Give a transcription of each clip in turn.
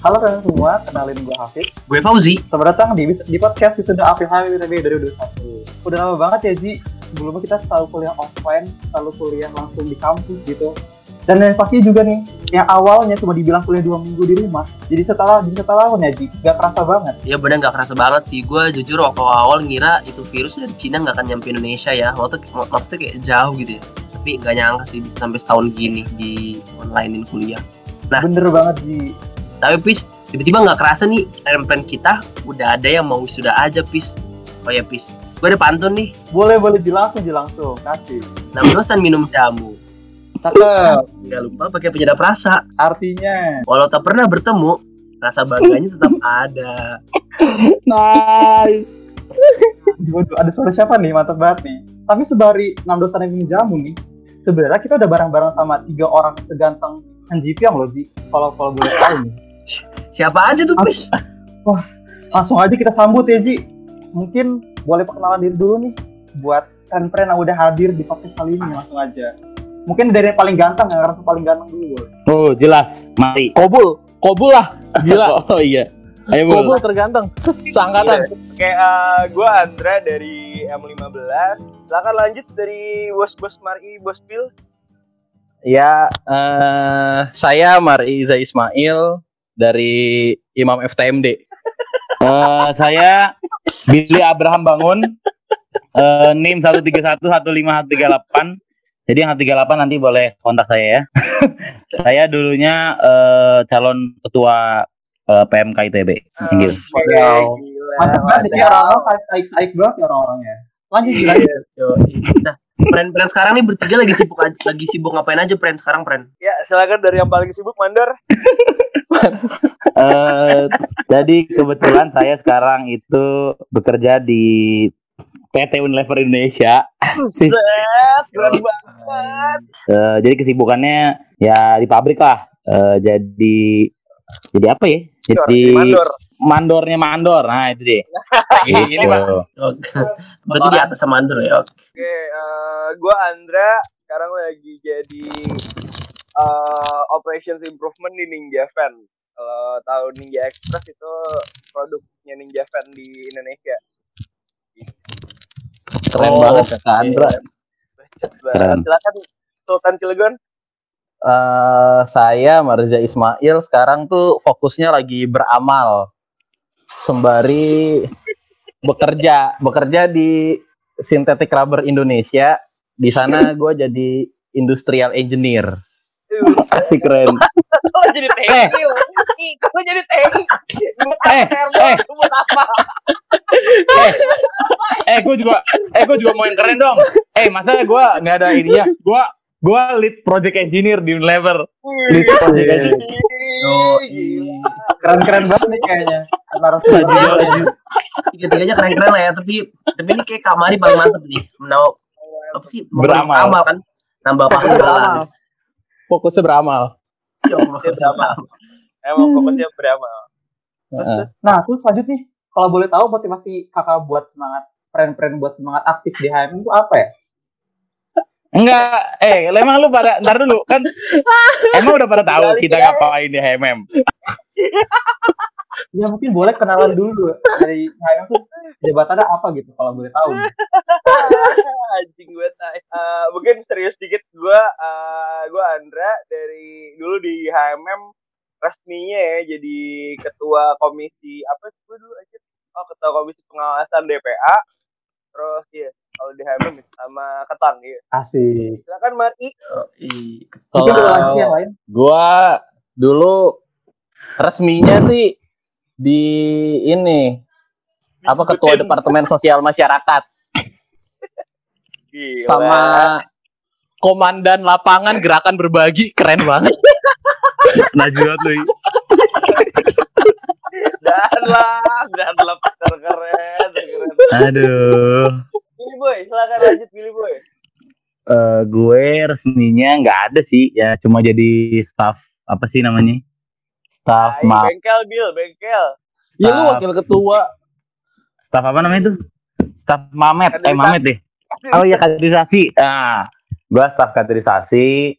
Halo kalian semua, kenalin gue Hafiz. Gue Fauzi. Selamat datang di, di podcast Wisuda April HWB 2021. Udah lama banget ya Ji, sebelumnya kita selalu kuliah offline, selalu kuliah langsung di kampus gitu. Dan yang pasti juga nih, yang awalnya cuma dibilang kuliah dua minggu di rumah, jadi setelah jadi setelah ya Ji, gak kerasa banget. Iya bener gak kerasa banget sih. Gue jujur waktu awal ngira itu virus dari Cina gak akan nyampe Indonesia ya. Waktu mak- maksudnya kayak jauh gitu ya. Tapi gak nyangka sih bisa sampai setahun gini di onlinein kuliah. Nah. Bener banget Ji. Tapi Pis, tiba-tiba nggak kerasa nih plan-plan kita udah ada yang mau sudah aja Pis. Oh ya Pis, gue ada pantun nih. Boleh boleh Ji langsung Ji langsung, kasih. Enam dosan minum jamu. Cakep. Gak lupa pakai penyedap rasa. Artinya, Walau tak pernah bertemu, rasa bangganya tetap ada. Nice. Waduh, ada suara siapa nih? Mantap banget nih. Tapi sebari 6 dosan yang minum jamu nih, sebenarnya kita udah bareng-bareng sama tiga orang seganteng Han Ji Pyong loh, Ji. Kalau kalau boleh tahu nih. Siapa aja tuh Pis? Langsung aja kita sambut ya, Ji. Mungkin boleh perkenalan diri dulu nih buat friend-friend yang udah hadir di podcast kali ini langsung aja. Mungkin dari yang paling ganteng, yang ngerasa paling ganteng dulu. boleh. Oh jelas, mari. Kobul, Kobul lah, gila. Oh iya. Ayo Bul. Kobul terganteng, seangkatan. Oke, eh, gue Andra dari M15. Silakan lanjut dari bos bos Mari, bos Pil. Ya, eh, saya Mariza Ismail dari Imam FTMD. Eh, saya Billy Abraham Bangun. Eh, NIM 1311538. Jadi yang 138 nanti boleh kontak saya ya. saya dulunya eh, calon ketua eh, PMK ITB. Thank you. Wow. Mantap banget nih, orang-orang saik-saik banget ya orang-orangnya. Lanjut, lanjut. Yo, nah, Pren-pren sekarang nih bertiga lagi sibuk aja, lagi sibuk ngapain aja Pren sekarang Pren? Ya, silakan dari yang paling sibuk Mandor. Eh, jadi kebetulan saya sekarang itu bekerja di PT Unilever Indonesia. Set, keren banget. Eh, jadi kesibukannya ya di pabrik lah. Eh, jadi jadi apa ya? Jadi Mandor. mandornya mandor. Nah itu deh. Ini Pak. Gitu. Oke. Berarti di atas sama Andro ya. Oke. Gue Andra. Sekarang lagi jadi eh, operations improvement di Ninja Fan. Kalau tahu Ninja Express itu produknya Ninja Fan di Indonesia. Keren Oh, banget Kak oke. Andra. Keren. Silakan Sultan Cilegon. Eh, saya Marza Ismail sekarang tuh fokusnya lagi beramal sembari bekerja bekerja di Synthetic Rubber Indonesia di sana gue jadi industrial engineer Asik keren. Kok jadi lo? Ih, Kok jadi? Buat Eh, eh. Apa? eh, eh gue juga eh gue juga mau yang keren dong. Eh masa gue nggak ada ininya. Gue gue lead project engineer di Unilever. Lead project engineer. Yo, Gila. Keren-keren banget nih kayaknya. Tiga-tiganya keren-keren lah ya, tapi tapi ini kayak Kak Mari paling mantep nih. Menau apa sih? Mau Beramal. Amal kan? Nambah fokusnya pahala. beramal fokusnya beramal Ya Allah, beramal. Emang fokusnya beramal. Nah, terus lanjut nih. Kalau boleh tahu motivasi kakak buat semangat, friend-friend buat semangat aktif di HMM itu apa ya? Enggak, eh emang lu pada ntar dulu kan emang udah pada tahu kita ngapain di HMM. Ya mungkin boleh kenalan dulu dari HMM tuh jabatannya apa gitu kalau boleh tahu. Anjing gue tai. Eh, mungkin serius dikit gue eh, gue Andra dari dulu di HMM resminya ya jadi ketua komisi apa sih gue dulu aja oh ketua komisi pengawasan DPA terus ya kalau di HMM sama ketang ya Asik. silakan Mari kalau yang lain. gua dulu resminya sih di ini apa ketua departemen sosial masyarakat Gila. sama komandan lapangan gerakan berbagi keren banget Najuat lu. dan lah dan lah terkeren terkeren Aduh. Billy Boy silakan lanjut Billy Boy Eh gue resminya nggak ada sih, ya cuma jadi staff apa sih namanya? Staff ma bengkel Bill bengkel ya lu Staff- wakil ketua staff apa namanya itu? Staff Mamet, eh. Mamet deh. Oh iya kaderisasi. Nah, gua staff kaderisasi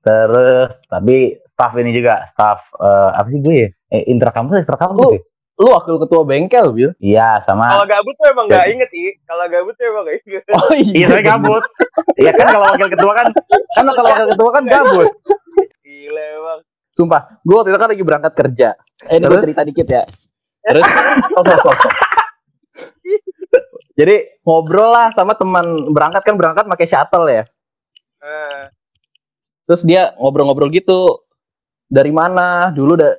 terus tapi staff ini juga, staff eh, apa sih gue ya? Eh, intrakampus, extrakampus Oh. ya? Lu wakil ketua bengkel, Bil. Iya, sama Kalau gabut tuh emang nggak inget i. Kalau gabut tuh emang nggak inget. Oh Iya, saya gabut. Iya kan kalau wakil ketua kan, kan kalau wakil ketua kan gabut. Gila emang. Sumpah, gue waktu itu kan lagi berangkat kerja. Eh, ini gue cerita dikit ya. Terus, sok, sok, sok, sok. Jadi ngobrol lah sama teman berangkat kan berangkat pakai shuttle ya. Eh, Terus dia ngobrol-ngobrol gitu. Dari mana? Dulu da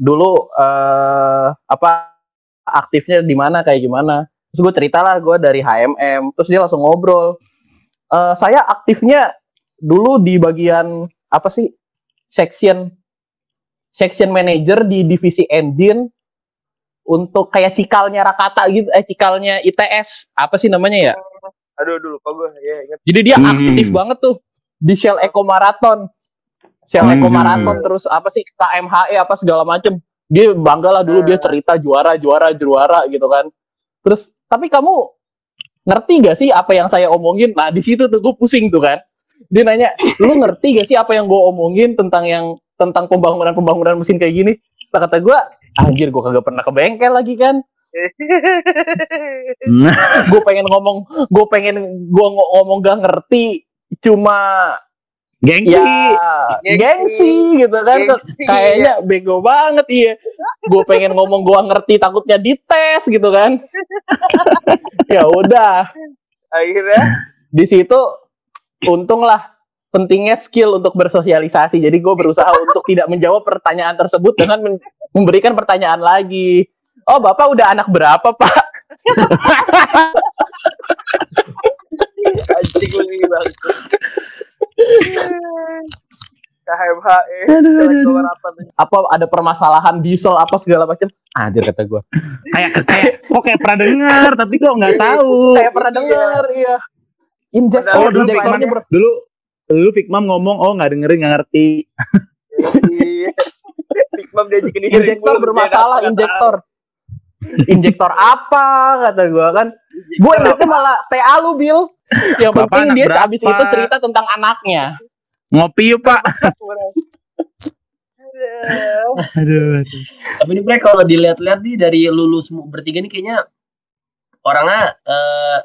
dulu eh apa aktifnya di mana kayak gimana? Terus gue cerita lah gue dari HMM. Terus dia langsung ngobrol. Eh saya aktifnya dulu di bagian apa sih? Section section manager di divisi engine untuk kayak cikalnya Rakata gitu, eh cikalnya ITS apa sih namanya ya? aduh dulu kok gue ya inget. Jadi dia Hmm. aktif banget tuh di Shell Eco Marathon. Shell Hmm. Eco Marathon terus apa sih KMHE apa segala macem. Dia bangga lah dulu dia cerita juara juara juara gitu kan. Terus tapi kamu ngerti gak sih apa yang saya omongin? Nah di situ tuh gue pusing tuh kan. Dia nanya, lu ngerti gak sih apa yang gue omongin tentang yang tentang pembangunan pembangunan mesin kayak gini? Nah, kata gue, anjir gue kagak pernah ke bengkel lagi kan. Nah, Gue pengen ngomong, gue pengen gue ngomong gak ngerti, cuma gengsi. ya Gengsi. gengsi gitu kan Gengsi, kayaknya bego banget iya gue pengen ngomong gua ngerti takutnya dites gitu kan ya udah Akhirnya di situ untung lah pentingnya skill untuk bersosialisasi jadi gue berusaha untuk tidak menjawab pertanyaan tersebut dengan men- memberikan pertanyaan lagi oh bapak udah anak berapa pak anjing lu nih bang. KMHE. Aduh, aduh, aduh. Marathon. apa ada permasalahan diesel apa segala macam anjir kata gue Kayak kayak kok kayak pernah dengar tapi kok nggak tahu. kayak pernah dengar iya injektor Oh, dulu dulu dulu Fikmam ngomong oh nggak dengerin nggak ngerti. Iya. Bigmam diajakin diri injektor bermasalah dia nggak injektor injektor apa kata gua kan gue ingetnya malah TA lu Bill yang Bapak penting dia berapa? habis itu cerita tentang anaknya Ngopi yuk pak. Aduh. Aduh. Tapi ini Bre, kalau dilihat-lihat nih dari lulus bertiga nih kayaknya orangnya eh,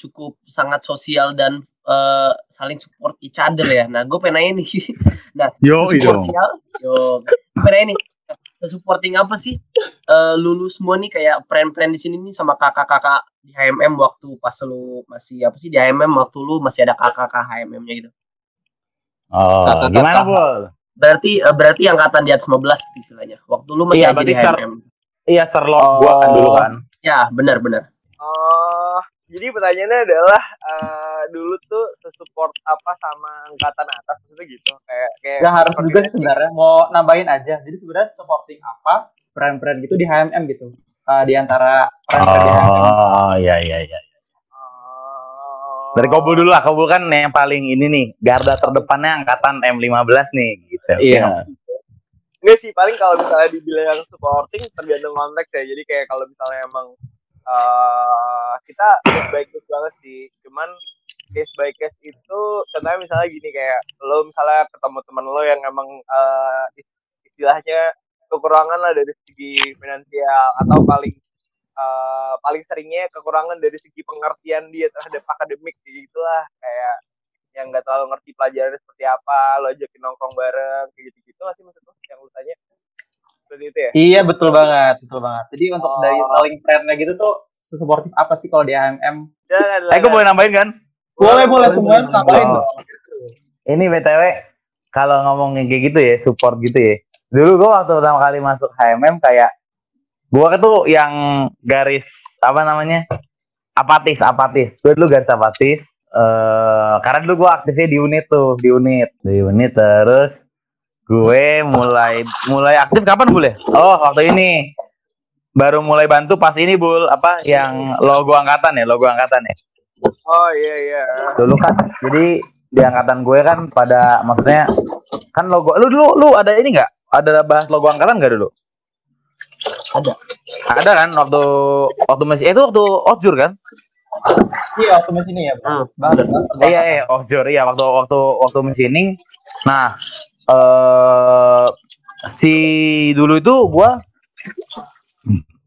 cukup sangat sosial dan eh, saling support each other ya. Nah, gue pengen nanya nih. Nah, Yo supporting apa? Yo, gue pengen nanya nih. Supporting apa sih eh, lulus semua nih kayak friend-friend di sini nih sama kakak-kakak di HMM waktu pas lu masih apa sih di HMM waktu lu masih ada kakak-kakak HMM-nya gitu. Oh, Kakak-kakak. gimana Bol? Berarti eh, berarti angkatan di atas 15 gitu istilahnya. Waktu lu masih Iya, aja di HMM. Iya serlok gua kan dulu kan. Ya, benar-benar. Oh, jadi pertanyaannya adalah eh, dulu tuh sesupport apa sama angkatan atas itu gitu kayak kayak Gak harus juga sih sebenarnya mau nambahin aja. Jadi sebenarnya supporting apa brand-brand gitu di HMM gitu. Eh, di antara brand-brand di HMM. Oh, iya iya iya. Oh. Dari Kobul dulu lah, Kobul kan yang paling ini nih, garda terdepannya angkatan M15 nih gitu. iya Enggak sih, paling kalau misalnya dibilang supporting tergantung konteks ya. Jadi kayak kalau misalnya emang eh kita case banget sih. Cuman case by case itu contohnya misalnya gini kayak lo misalnya ketemu temen lo yang emang eh, istilahnya kekurangan lah dari segi finansial atau paling eh, paling seringnya kekurangan dari segi pengertian dia terhadap akademik kayak gitulah kayak yang nggak terlalu ngerti pelajaran seperti apa lo ajakin nongkrong bareng kayak gitu gitu nggak sih maksud lo yang lu tanya seperti itu ya Iya betul banget, betul banget. Jadi untuk Oh. dari saling friendnya gitu tuh supportive apa sih kalau di HMM? jangan Eh, gue boleh nambahin kan? Boleh boleh semua tambahin Oh. Ini BTW, kalau ngomongin kayak gitu ya, support gitu ya. Dulu gue waktu pertama kali masuk HMM kayak, gue tuh yang garis, apa namanya, apatis, apatis. Gue dulu garis apatis, eh karena dulu gue aktifnya di unit tuh, di unit. Di unit terus, gue mulai mulai aktif kapan boleh? Oh, waktu ini. Baru mulai bantu pas ini bul apa yang logo angkatan ya logo angkatan ya oh iya iya. Dulu kan jadi di angkatan gue kan pada maksudnya kan logo lu dulu lu ada ini nggak? Ada bahas logo angkatan nggak dulu? Ada. ada kan waktu waktu masih itu waktu osjur kan? Iya waktu mesin ini ya. Hmm, iya iya osjur iya waktu waktu waktu mesin nah eh si dulu itu gua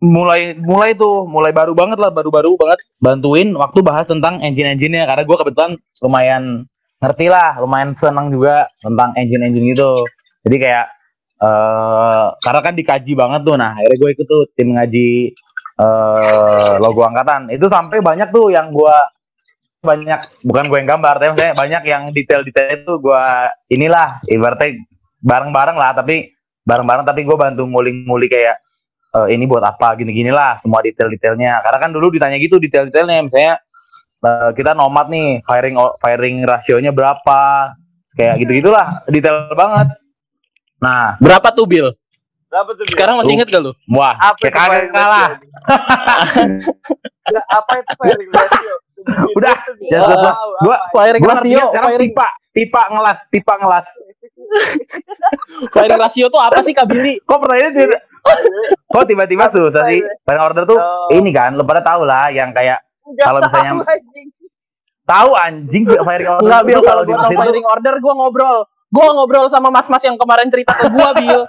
mulai mulai tuh mulai baru banget lah baru-baru banget bantuin waktu bahas tentang engine-engine-nya. Karena gua kebetulan lumayan ngerti lah lumayan senang juga tentang engine-engine gitu. Jadi kayak eh karena kan dikaji banget tuh nah akhirnya gue ikut tuh tim ngaji eh logo angkatan. Itu sampai banyak tuh yang gua banyak bukan gue yang gambar tapi maksudnya banyak yang detail-detail itu gua inilah ibaratnya bareng-bareng lah tapi bareng-bareng tapi gue bantu ngulik-ngulik kayak eh, ini buat apa gini-gini lah semua detail-detailnya karena kan dulu ditanya gitu detail-detailnya misalnya eh, kita nomad nih firing firing rasionya berapa kayak gitu gitulah detail banget nah Berapa tuh Bill? Berapa tuh? Bil? Sekarang masih inget gak lu? wah apa kayak itu kagak firing kalah apa itu firing ratio? Udah, jangan Tahu, gua- Firing ratio, sekarang firing, pipa pipa ngelas pipa ngelas firing ratio tuh apa sih Kak Billy? kok pertanyaannya kok tiba-tiba susah sih firing order tuh Oh. ini kan lu pada tahu lah yang kayak Nggak Kalau tahu, misalnya- anjing. tahu anjing firing order Enggak tuh Bill, kalau di mesin tuh firing order gua ngobrol. Gua ngobrol sama mas-mas yang kemarin cerita ke gua, Bill.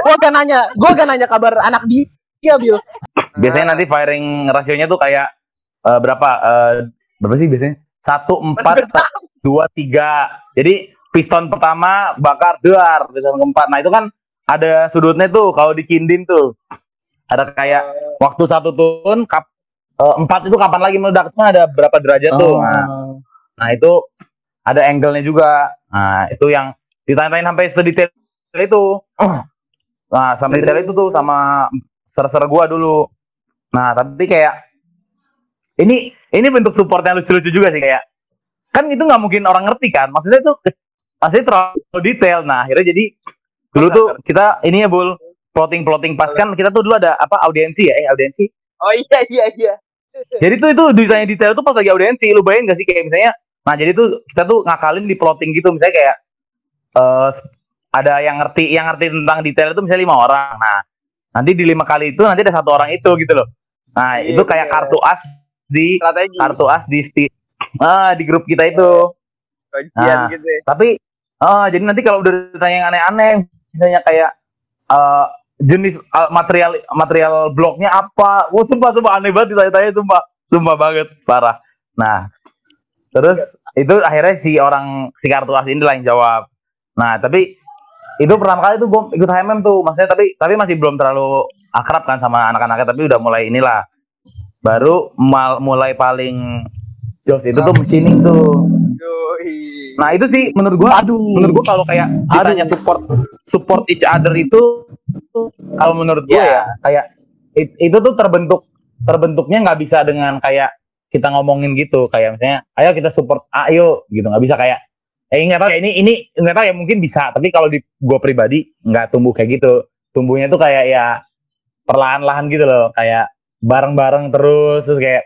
Gua gak nanya, gua gak nanya kabar anak dia, Bill. biasanya nanti firing rasionya tuh kayak eh, berapa eh, berapa sih biasanya satu empat dua tiga jadi piston pertama bakar dar piston keempat nah itu kan ada sudutnya tuh kalau di kindin tuh. Ada kayak waktu satu turun kap eh, empat itu kapan lagi meledak Itu kan ada berapa derajat tuh? Nah, nah itu ada angle-nya juga. Nah itu yang ditanyain sampai sedetail itu. Nah sampai detail itu tuh sama ser-ser gua dulu. Nah tapi kayak ini ini bentuk supportnya lucu-lucu juga sih kayak kan itu nggak mungkin orang ngerti kan? Maksudnya itu maksudnya terlalu detail. Nah akhirnya jadi dulu tuh kita ini ya bul plotting plotting pas kan kita tuh dulu ada apa audiensi ya eh audiensi Oh iya iya iya. jadi tuh itu ditanya detail tuh pas lagi audiensi lu bayangin gak sih kayak misalnya nah jadi tuh kita tuh ngakalin di plotting gitu misalnya kayak eh ada yang ngerti yang ngerti tentang detail itu misalnya lima orang nah nanti di lima kali itu nanti ada satu orang itu gitu loh nah Iya, itu kayak iya. kartu as di Strategi. kartu as di sti- ah di grup kita itu Bagian Nah. gitu ya. tapi ah jadi nanti kalau udah ditanya yang aneh-aneh misalnya kayak eh jenis ah, material material bloknya apa? Wah sumpah sumpah aneh banget ditanya-tanya sumpah. Sumpah banget parah. Nah terus itu akhirnya si orang si kartu as ini lah yang jawab. Nah tapi itu pertama kali tuh gue ikut HMM tuh. Maksudnya tapi tapi masih belum terlalu akrab kan sama anak-anaknya tapi udah mulai inilah. Baru mal, mulai paling jos itu tuh machining tuh. Yoi. Nah itu sih menurut gua, menurut gua kalau kayak ditanya support support each other itu, kalau menurut gua Iya. ya kayak it- itu tuh terbentuk terbentuknya nggak bisa dengan kayak kita ngomongin gitu. Kayak misalnya ayo kita support ayo gitu. Nggak bisa kayak eh nggak tahu ya ini ini nggak tahu ya mungkin bisa. Tapi kalau di gua pribadi nggak tumbuh kayak gitu. Tumbuhnya tuh kayak ya perlahan-lahan gitu loh. Kayak bareng-bareng terus terus kayak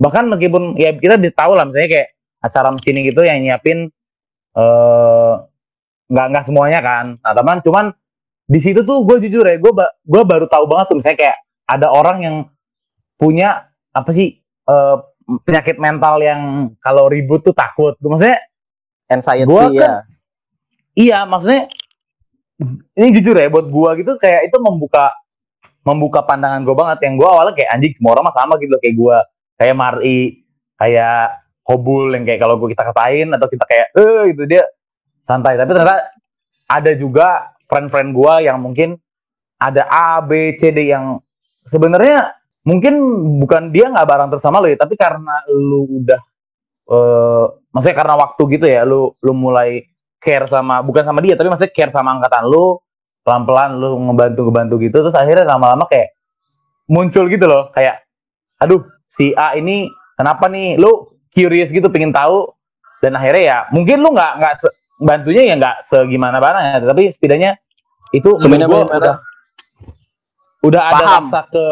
bahkan meskipun ya kita tahu lah misalnya kayak acara machining itu yang nyiapin eh nggak nggak semuanya kan. Nah teman cuman di situ tuh gue jujur ya gue gue baru tahu banget tuh misalnya kayak ada orang yang punya apa sih eh, penyakit mental yang kalau ribut tuh takut. Gua maksudnya Anxiety Gua ya. kan- iya maksudnya ini jujur ya buat gua gitu kayak itu membuka membuka pandangan gue banget. Yang gua awalnya kayak anjing semua orang sama gitu loh kayak gua kayak Mari kayak Hobul yang kayak kalau kita katain atau kita kayak eh gitu dia santai. Tapi ternyata ada juga friend-friend gua yang mungkin ada A B C D yang sebenarnya mungkin bukan dia nggak barang terus sama lo ya tapi karena lu udah eh maksudnya karena waktu gitu ya lu lu mulai care sama bukan sama dia tapi maksudnya care sama angkatan lu pelan-pelan lu ngebantu ngebantu gitu terus akhirnya lama-lama kayak muncul gitu loh kayak aduh si A ini kenapa nih lu curious gitu pengen tahu dan akhirnya ya mungkin lu nggak nggak bantunya ya nggak segimana mana tapi setidaknya itu Sebenarnya udah udah ada Paham. rasa ke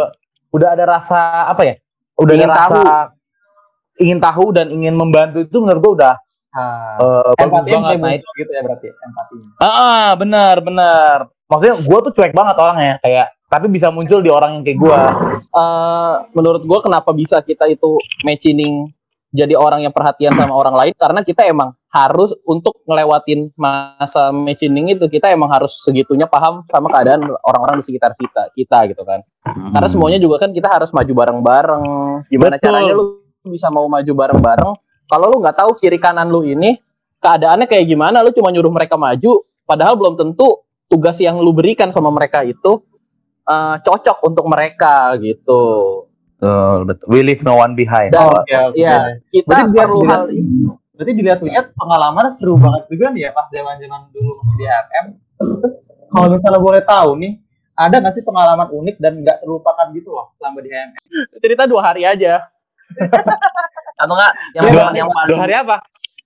udah ada rasa apa ya udah Ingin ada rasa tahu. ingin tahu dan ingin membantu itu menurut gua udah eh, bagus empati banget nah itu gitu ya berarti empati Ah, benar, benar. Maksudnya gue tuh cuek banget orangnya, kayak tapi bisa muncul di orang yang kayak gue. Eh, menurut gua kenapa bisa kita itu matching jadi orang yang perhatian sama orang lain? Karena kita emang harus untuk ngelewatin masa machining itu kita emang harus segitunya paham sama keadaan orang-orang di sekitar kita kita gitu kan. Karena semuanya juga kan kita harus maju bareng-bareng. Gimana Betul. caranya lu bisa mau maju bareng-bareng? Kalau lu nggak tahu kiri kanan lu ini keadaannya kayak gimana lu cuma nyuruh mereka maju padahal belum tentu tugas yang lu berikan sama mereka itu eh, cocok untuk mereka gitu Betul, betul. We leave no one behind. Dan- Oke, oke. Iya, kita Berarti biar perlu dilihat- hal Berarti dilihat-lihat pengalaman seru banget juga nih ya pas zaman-zaman dulu masih di HMM. Terus kalau misalnya boleh tahu nih, ada nggak sih pengalaman unik dan nggak terlupakan gitu loh selama di HMM? cerita dua hari aja atau enggak yang Dua, momen yang paling dua hari apa?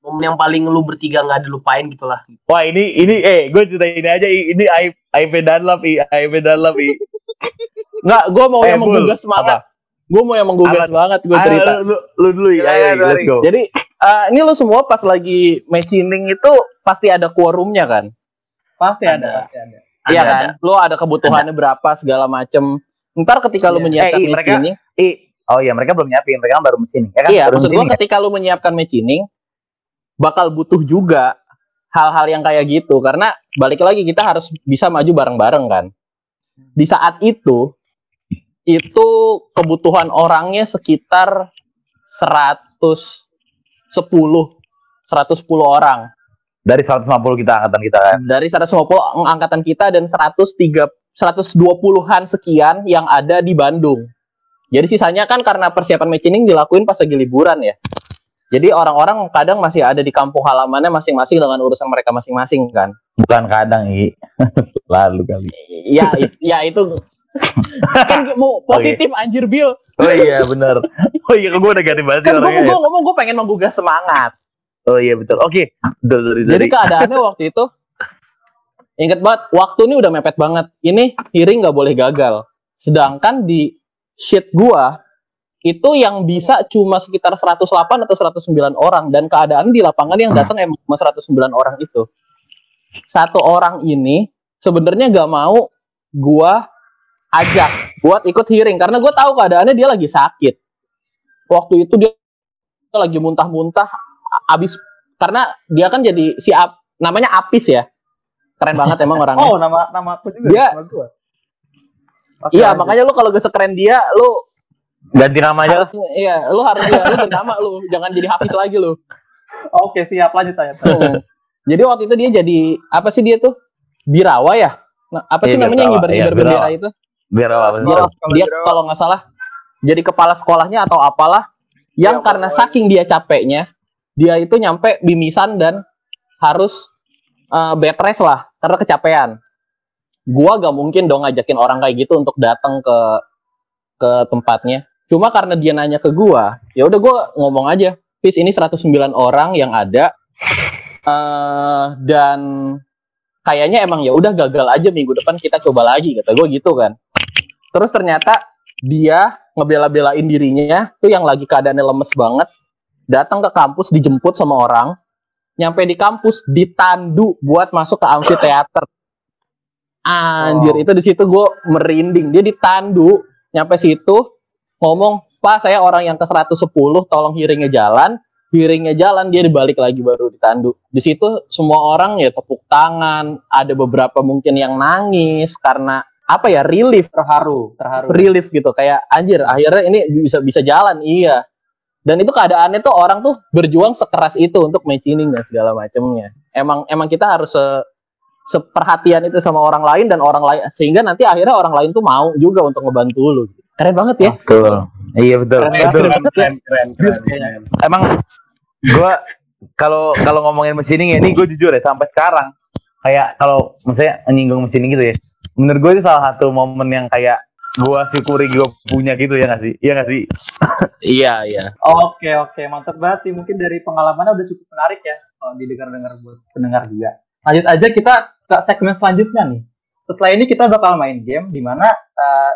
momen yang paling lu bertiga nggak dilupain gitu lah Wah ini ini eh gue cerita ini aja I- ini aib aib Dunlop i aib Dunlop i. nggak gue mau Eh, yang Bul, menggugah semangat gue mau yang menggugah semangat gue Ah, cerita lu, lu, lu dulu. Silakan, Ayo, i, let's Bari. go. Jadi eh, ini lo semua pas lagi machining itu pasti ada quorumnya kan? Pasti Ada. ada, pasti ada. Iya Ada, kan? Lo ada kebutuhannya berapa segala macem. Ntar ketika lo Iya. menyiapkan Eh, i, mereka- machining, I, oh iya mereka belum nyiapin, mereka kan baru ya kan? iya baru maksud gue ya? ketika lo menyiapkan machining bakal butuh juga hal-hal yang kayak gitu karena balik lagi kita harus bisa maju bareng-bareng kan. Di saat itu itu kebutuhan orangnya sekitar 110 110 orang. dari 150 kita angkatan kita kan. dari 150 angkatan kita dan 103 120-an sekian yang ada di Bandung. Jadi sisanya kan karena persiapan machining dilakuin pas lagi liburan ya. Jadi orang-orang kadang masih ada di kampung halamannya masing-masing dengan urusan mereka masing-masing kan. Bukan kadang i. Lalu kali. Ya, it- ya itu kan mau positif anjir Bill. Oh iya benar. Oh iya gue udah ganti bahasa Kan gue orangnya. ya. ngomong gue pengen menggugah semangat. Oh iya betul. Oke. Sorry, Jadi keadaannya waktu itu inget banget waktu ini udah mepet banget. Ini hearing nggak boleh gagal. Sedangkan di sheet gua itu yang bisa cuma sekitar 108 atau 109 orang dan keadaan di lapangan yang datang emang cuma 109 orang itu. Satu orang ini sebenarnya nggak mau gua ajak buat ikut hearing karena gua tahu keadaannya dia lagi sakit. Waktu itu dia lagi muntah-muntah abis karena dia kan jadi si Ap- namanya Apis ya. Keren banget emang orangnya. Oh, nama nama aku juga. Dia- nama gua. Oke, iya, lanjut. makanya lu kalau gak sekeren dia, lu ganti nama aja. harus iya, lu harus ya, lu bernama lu, jangan jadi Hafiz lagi lu. Oke, siap lanjut aja. Jadi waktu itu dia jadi apa sih dia tuh? Birawa ya? Nah, apa sih Iya, namanya yang Birawa, ngibar-ngibar iya, bendera Birawa. itu? Apa sih? Dia, kalau dia Birawa. kalau nggak salah jadi kepala sekolahnya atau apalah yang Iya, karena pokoknya. saking dia capeknya, dia itu nyampe bimisan dan harus eh, bed rest lah karena kecapean. Gua gak mungkin dong ngajakin orang kayak gitu untuk datang ke ke tempatnya. Cuma karena dia nanya ke gua, ya udah gua ngomong aja, "Pis, ini 109 orang yang ada eh dan kayaknya emang ya udah gagal aja minggu depan kita coba lagi kata gue gitu kan. Terus ternyata dia ngebela-belain dirinya tuh yang lagi keadaannya lemes banget datang ke kampus dijemput sama orang nyampe di kampus ditandu buat masuk ke amfiteater anjir Wow. itu di situ gue merinding dia ditandu nyampe situ ngomong pak saya orang yang ke 110 tolong hearingnya jalan hearingnya jalan dia dibalik lagi baru ditandu. Di situ semua orang ya tepuk tangan ada beberapa mungkin yang nangis karena apa ya relief. Terharu, terharu. relief gitu kayak anjir akhirnya ini bisa bisa jalan iya. Dan itu keadaannya tuh orang tuh berjuang sekeras itu untuk machining dan segala macamnya emang emang kita harus se seperhatian itu sama orang lain dan orang lain sehingga nanti akhirnya orang lain tuh mau juga untuk ngebantu lu keren banget ya Betul. Iya betul. Keren betul. banget. keren keren keren, keren. Emang gue kalau kalau ngomongin machining ya ini gue jujur ya sampai sekarang kayak kalau misalnya nyinggung machining gitu ya. Menurut gue itu salah satu momen yang kayak gue syukuri gue punya gitu ya nggak sih? Iya nggak sih? iya iya Oke, oke, mantap banget sih. Mungkin dari pengalamannya udah cukup menarik ya kalau didengar-dengar buat pendengar juga. Lanjut aja kita ke segmen selanjutnya nih. Setelah ini kita bakal main game di mana uh,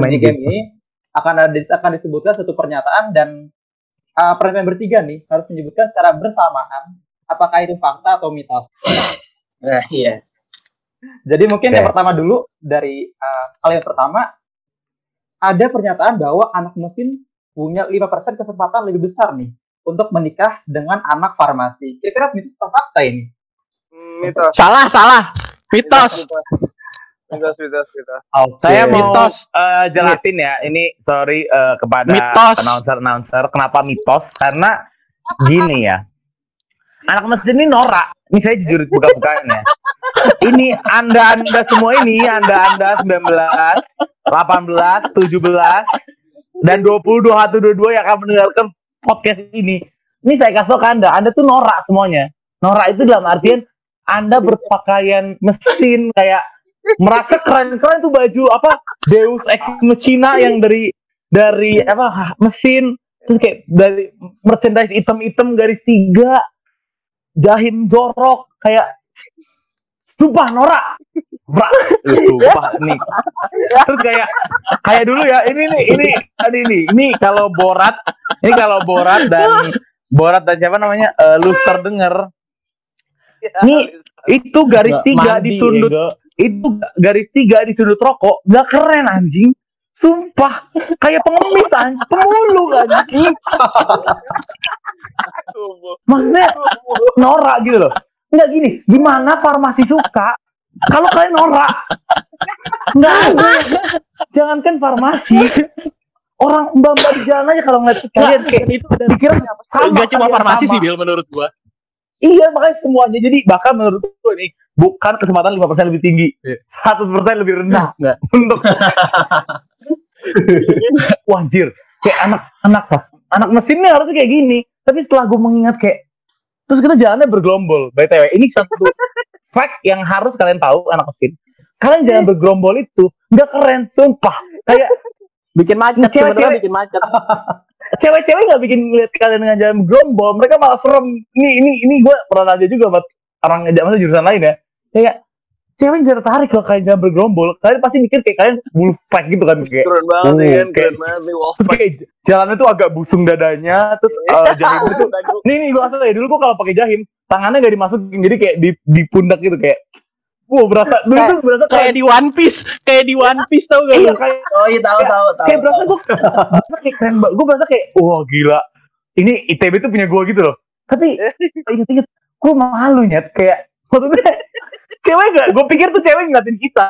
Main di game ini akan ada akan disebutkan satu pernyataan dan uh, pernyataan bertiga nih harus menyebutkan secara bersamaan apakah itu fakta atau mitos. nah iya Jadi mungkin Oke. yang pertama dulu dari uh, kalian pertama ada pernyataan bahwa anak mesin punya 5% kesempatan lebih besar nih untuk menikah dengan anak farmasi. Kira-kira mitos atau fakta ini? Hmm, mitos. Salah, salah. Mitos. Mitos, mitos, mitos. Oke. Saya mau Mitos. eh, jelasin ya. Ini sorry eh, kepada Mitos. announcer announcer kenapa mitos? Karena gini ya. Anak mesin ini norak. Ini saya jujur buka-bukaan ya. Ini anda anda semua ini anda anda 19, 18, 17 dan 20, 21, 22 yang akan mendengarkan podcast ini. Ini saya kasih tau ke anda. Anda tuh norak semuanya. Norak itu dalam artian anda berpakaian mesin kayak merasa keren-keren tuh baju apa Deus Ex Machina yang dari dari apa mesin. Terus kayak dari merchandise item-item garis tiga jahim jorok kayak sumpah norak norak sumpah nih terus kayak kayak dulu ya ini nih ini tadi ini ini kalau borat ini kalau borat dan borat dan siapa namanya? Eh, Luster denger. Nih, itu garis Nggak tiga mandi, di sudut Ego. Itu garis tiga di sudut rokok nggak keren anjing. Sumpah. Kayak pengemis anjing pemulung anjing. Maksudnya norak gitu loh. Nggak gini. Gimana farmasi suka? Kalau kalian norak. Nggak ada. Jangankan farmasi. Orang mbak mbak di jalan aja kalau ngeliat kalian kayak itu udah dikira sama Gak cuma farmasi sih, Bil, menurut gua. Iya makanya semuanya jadi bahkan menurut gue nih bukan kesempatan 5% lebih tinggi, Iya. 100% lebih rendah Nggak. untuk Wah anjir, kayak anak anak anak mesinnya harusnya kayak gini. Tapi setelah gue mengingat kayak terus kita jalannya bergerombol. BTW, ini satu fact yang harus kalian tahu anak mesin. Kalian jangan bergerombol itu nggak keren, sumpah. Kayak Bikin macet, sebenarnya bikin macet. cewek-cewek nggak bikin lihat kalian dengan jalan gerombol mereka malah serem. Ini ini ini gue pernah nanya juga buat orang ngejak masa jurusan lain ya. Kayak cewek nggak tertarik kalau kalian jalan bergerombol. Kalian pasti mikir kayak kalian wolfpack gitu kan kayak Keren banget nih kan, keren banget nih Wolf. terus kayak jalannya tuh agak busung dadanya terus eh, jahimnya tuh nih nih gue asal ya dulu gue kalau pakai jahim tangannya gak dimasukin jadi kayak di di pundak gitu kayak Wah berasa dulu tuh berasa Kayak kayak di One Piece, kayak di One Piece tau gak iya. Kayak Oh iya tahu tahu tahu. kayak berasa gue berasa kayak keren banget gue berasa kayak wah gila. Ini ITB tuh punya gue gitu loh. Tapi inget-inget gue malu nyet. Kayak maksudnya cewek gak gue pikir tuh cewek ngeliatin kita.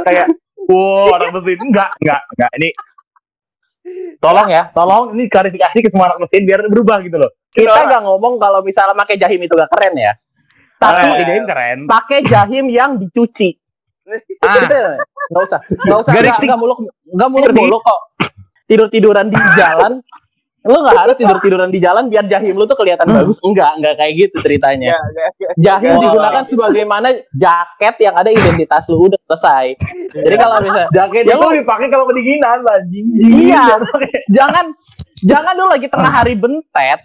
Kayak wow anak mesin. Enggak enggak enggak ini tolong ya tolong ini klarifikasi ke semua anak mesin biar berubah gitu loh. Kita gak ngomong kalau misalnya pakai jahim itu gak keren ya. Tapi jahim keren pakai jahim yang dicuci. ah Gitu. Nggak usah, nggak usah, tik- nggak muluk, nggak muluk muluk kok. Tidur tiduran di jalan, lu nggak harus tidur tiduran di jalan biar jahim lu tuh kelihatan Hmm. bagus. Enggak, enggak kayak gitu ceritanya. Ya, ya, ya. Jahim Wah. digunakan sebagaimana jaket yang ada identitas lu udah selesai. Jadi kalau misalnya jaket Ya, itu lu- dipakai kalau kedinginan anjing Iya. jangan jangan lu lagi tengah hari bentet,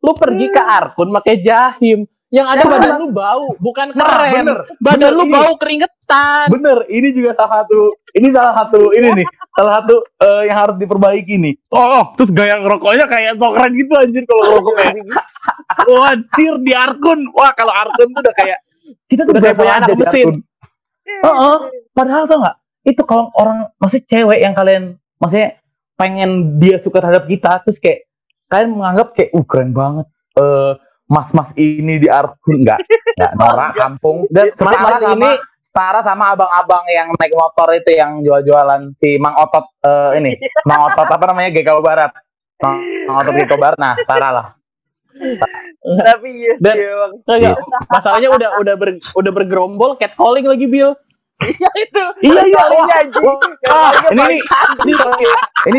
lu pergi ke Arkun pakai jahim. Yang ada Ya, badan lu bau, bukan Nah, keren. bener. Badan Bener, lu ini. bau keringetan. Bener, ini juga salah satu, ini salah satu, ini nih, salah satu eh, yang harus diperbaiki nih. Oh, oh, terus gaya ngerokoknya kayak so keren gitu anjir kalau ngerokok kayak. Wah, anjir di Arkun. Wah, kalau Arkun tuh udah kayak kita tuh Udah kayak punya anak di mesin. Arkun. Heeh. Padahal tau nggak? Itu kalau orang maksudnya cewek yang kalian maksudnya pengen dia suka terhadap kita terus kayak kalian menganggap kayak uh keren banget eh mas-mas ini di Arkun enggak. Enggak norak kampung. Dan setara sama ini setara sama abang-abang yang naik motor itu yang jual-jualan si Mang Otot eh, ini. Mang Otot apa namanya GKW Barat. Mang, Mang Otot GKW Barat. Nah setara lah. Tapi iya sih Dan-. Enggak, masalahnya udah udah ber, udah bergerombol catcalling lagi Bill. Iya itu. iya iya wah, ah, ini paling- ini sorry ya. ini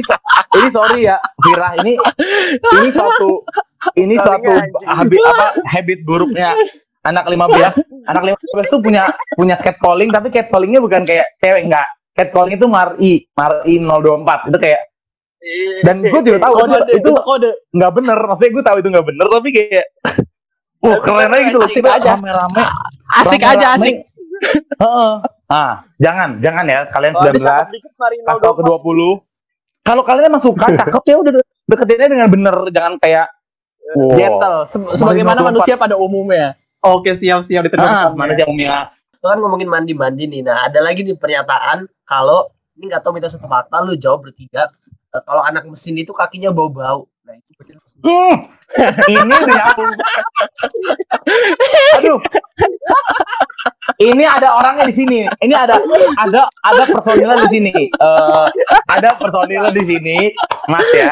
ini sorry ya Vira ini ini suatu ini suatu habit apa habit buruknya anak 15 anak 15 tuh punya punya catcalling tapi catcallingnya bukan kayak cewek enggak catcalling itu Mari Mari 024 itu kayak Iya. dan gue juga tahu Kode itu, itu itu kode. nggak bener maksudnya gue tahu itu nggak bener tapi kayak Wah keren aja gitu loh Asik aja. rame-rame Asik aja asik. Heeh. Ah, jangan, jangan ya kalian Kalau 19 disangkap dikit Marino atau ke 20. Kalau kalian emang suka cakep ya udah deketinnya dengan bener, jangan kayak wow. Gentle Se- sebagaimana 24. manusia pada umumnya. Oke, siap-siap diterima. Ah, manusia umumnya. Lo kan ngomongin mandi-mandi nih. Nah, ada lagi nih pernyataan kalau ini nggak tahu mitos atau fakta lu jawab bertiga. Eh, kalau anak mesin itu kakinya bau-bau. Nah, itu benar. Hmm, ini menyambung. Aduh. Ini ada orangnya di sini. Ini ada ada ada personilnya di sini. Eh, ada personilnya di sini, Mas ya.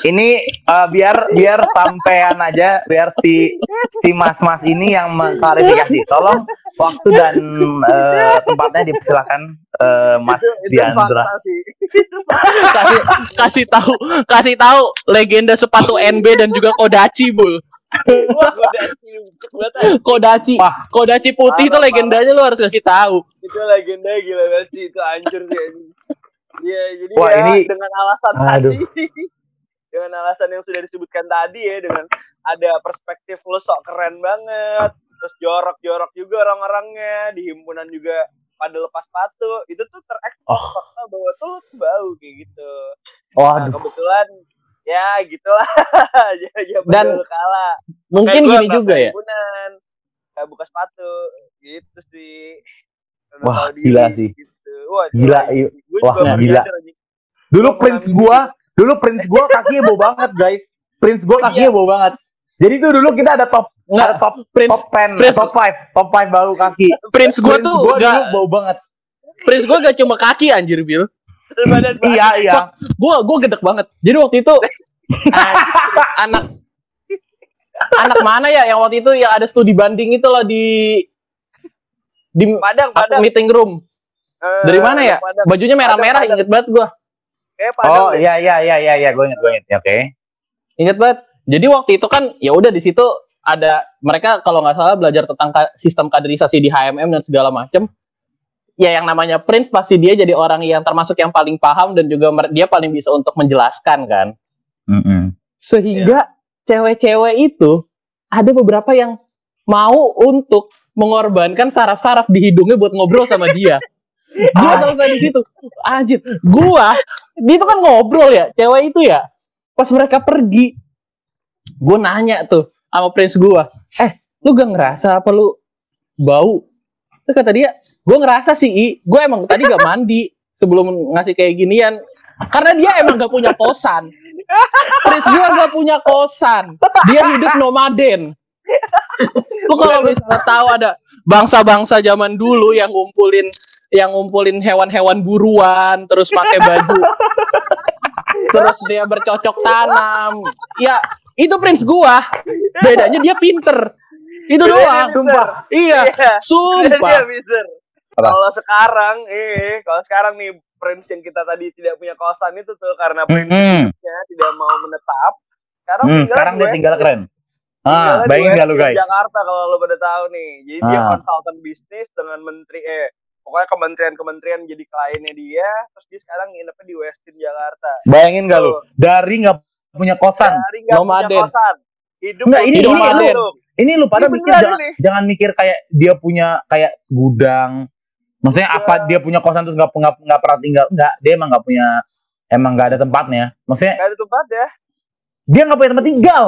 Ini eh, biar biar sampean aja, biar si si mas-mas ini yang mengklarifikasi. Tolong waktu dan eh, tempatnya dipersilakan eh, Mas Diandra. fakta sih. kasih kasih tahu kasih tahu legenda sepatu NB dan juga Kodachi bul. Kodachi Wah. Kodachi putih itu legendanya lu harus kasih tahu itu legenda gila banget sih itu hancur sih. Iya, jadi Wah, ya ini- dengan alasan Aduh. tadi dengan alasan yang sudah disebutkan tadi ya dengan ada perspektif lo sok keren banget terus jorok-jorok juga orang-orangnya di himpunan juga pada lepas sepatu itu tuh terekspos Oh. fakta bahwa tuh bau kayak gitu Waduh. nah, kebetulan ya gitulah ya Dan- Dan kalah mungkin gua gini juga ya himpunan kayak buka sepatu gitu sih Karena Wah, diri, gila sih. gitu. Wah, Gila, iya. Gua Wah, gila. Dulu prince gua, dulu prince gua kakinya bau banget, guys. Prince gua kakinya bau banget. Jadi tuh dulu kita ada top Nggak, ada top Prince top 10, Prince- top 5, top 5 bau kaki. Prince gua Prince tuh gua gak bau banget. Prince gua gak cuma kaki anjir Bil badan Iya, iya. gua gua gedek banget jadi waktu itu ah, anak anak mana ya yang waktu itu yang ada studi banding itu loh di di Padang, apa, Padang. meeting room Eh, dari mana ya Padang. bajunya merah-merah inget banget gua Kayak Padang Oh, iya iya iya iya iya, gue inget gue inget. Oke. Ingat banget. Jadi waktu itu kan ya udah di situ ada mereka kalau nggak salah belajar tentang ka- sistem kaderisasi di HMM dan segala macam. Ya yang namanya Prince pasti dia jadi orang yang termasuk yang paling paham dan juga dia paling bisa untuk menjelaskan kan. Mm-mm. Sehingga cewek-cewek itu ada beberapa yang mau untuk mengorbankan saraf-saraf di hidungnya buat ngobrol sama dia. Gua selesai di situ. Anjir, gua dia itu kan ngobrol ya, cewek itu ya. Pas mereka pergi, gua nanya tuh sama prince gua, "Eh, lu gak ngerasa apa lu bau?" Terus kata dia, "Gua ngerasa sih, I. Gua emang tadi gak mandi sebelum ngasih kayak ginian." Karena dia emang gak punya kosan. Prince gua gak punya kosan. Dia hidup nomaden. Lu kalau misalnya tahu ada bangsa-bangsa zaman dulu yang ngumpulin yang ngumpulin hewan-hewan buruan terus pakai baju terus dia bercocok tanam ya itu prince gua bedanya dia pinter itu doang dia sumpah iya Iya. Dia sumpah? Kalau sekarang, eh, kalau sekarang nih Prince yang kita tadi tidak punya kosan itu tuh karena Mm-mm. prinsipnya tidak mau menetap. Sekarang tinggal sekarang di dia tinggal keren. Ah, Tinggalnya di bayangin West gak lu guys? Jakarta kalau lu pada tahu nih. Jadi dia Ah. konsultan bisnis dengan menteri eh pokoknya kementerian-kementerian jadi kliennya dia, terus dia sekarang nginepnya di West End Jakarta. Bayangin gak lu? Dari nggak punya kosan. Dari nggak punya Nomaden. kosan. Hidup Enggak, ini- ini- nomaden. Ini lu pada Ini mikir jangan, jangan mikir kayak dia punya kayak gudang. Maksudnya Iya. apa dia punya kosan terus nggak nggak nggak pernah tinggal? Enggak, dia emang nggak punya emang nggak ada tempatnya. Maksudnya Gak ada tempat ya. dia nggak punya tempat tinggal.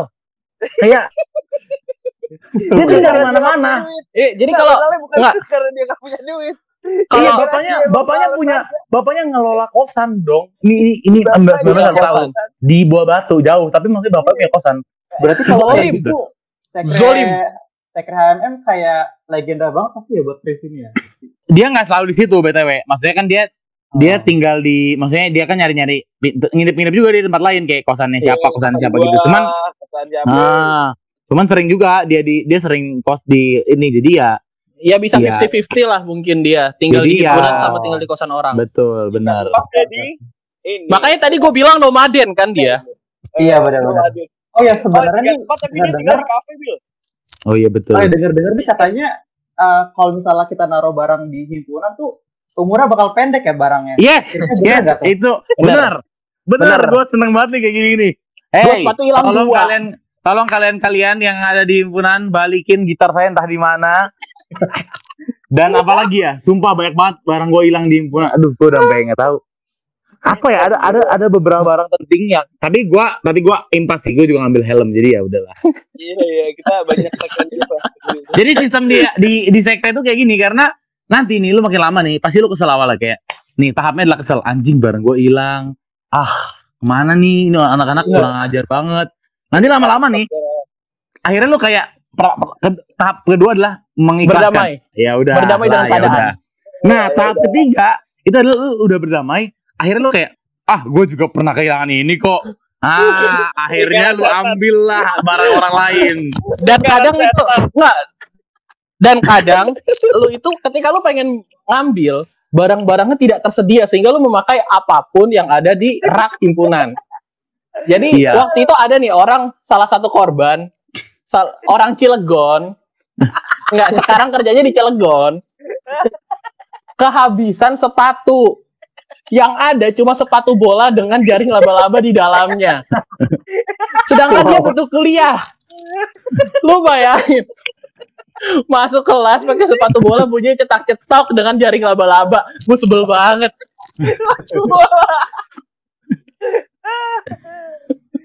Kayak dia tinggal di mana-mana. eh, jadi kalau bukan nggak. karena dia gak punya duit. Iya, kalau bapaknya dia emang bapaknya males punya bapaknya ngelola kosan dong. Ini ini ini Bapaknya ambil punya sebenarnya nggak tahu kosan. di Buah Batu jauh, tapi maksudnya bapak punya kosan. Berarti kalau Zolim. gitu, sekre, Zolim. sekre HMM kayak legenda banget pasti ya buat Prince ini ya. Dia nggak selalu di situ btw. Maksudnya kan dia dia Oh. tinggal di maksudnya dia kan nyari-nyari nginep-nginep juga di tempat lain kayak kosannya siapa Iya, kosan siapa Gua, gitu cuman kosan siapa. ah cuman sering juga dia di dia sering kos di ini jadi ya ya bisa Iya. 50-50 lah mungkin dia tinggal Jadi di ya. himpunan sama tinggal di kosan orang betul benar Oke di ini. makanya tadi gue bilang nomaden kan dia Iya, benar-benar. Oh ya Oh, sebenarnya tiga nih tempat tapi dia dengar-dengar tinggal di kafe Bil. oh iya betul Oh ya dengar-dengar nih katanya eh, kalau misalnya kita naruh barang di himpunan tuh umurnya bakal pendek ya barangnya. yes yes nggak tuh? itu Benar. benar gue seneng banget nih kayak gini nih hey sepatu hilang tolong dua. kalian tolong kalian kalian yang ada di himpunan balikin gitar saya entah di mana dan apalagi ya sumpah banyak banget barang gue hilang di himpunan. Aduh gue udah nggak tahu. Apa ya ada ada ada beberapa barang penting yang tapi gue tapi gue impas sih gue juga ngambil helm jadi ya udahlah. Iya iya kita banyak segmen juga. jadi sistem di di di sekte itu kayak gini karena nanti nih lu makin lama nih pasti lu kesel awal lah kayak nih tahapnya adalah kesel. Anjing barang gue hilang. Ah ke mana nih? Ini anak-anak Iya. kurang ajar banget. Nanti lama-lama nih akhirnya lu kayak per- per- ke- tahap kedua adalah mengikhlaskan Berdamai. ya udah Berdamai dengan lah, ya keadaan. udah. nah tahap ketiga itu adalah lu udah berdamai akhirnya lu kayak ah gue juga pernah kehilangan ini kok ah akhirnya lu ambil lah barang orang lain Dan kadang itu enggak. Dan kadang lu itu ketika lu pengen ngambil barang-barangnya tidak tersedia sehingga lu memakai apa pun yang ada di rak himpunan. Jadi Iya. waktu itu ada nih orang salah satu korban sal- orang Cilegon. Enggak sekarang kerjanya di Cilegon. Kehabisan sepatu. Yang ada cuma sepatu bola dengan jaring laba-laba di dalamnya. Sedangkan dia butuh kuliah. Lu bayangin. Masuk kelas pakai sepatu bola bunyinya cetak-cetok dengan jaring laba-laba. Gue sebel banget.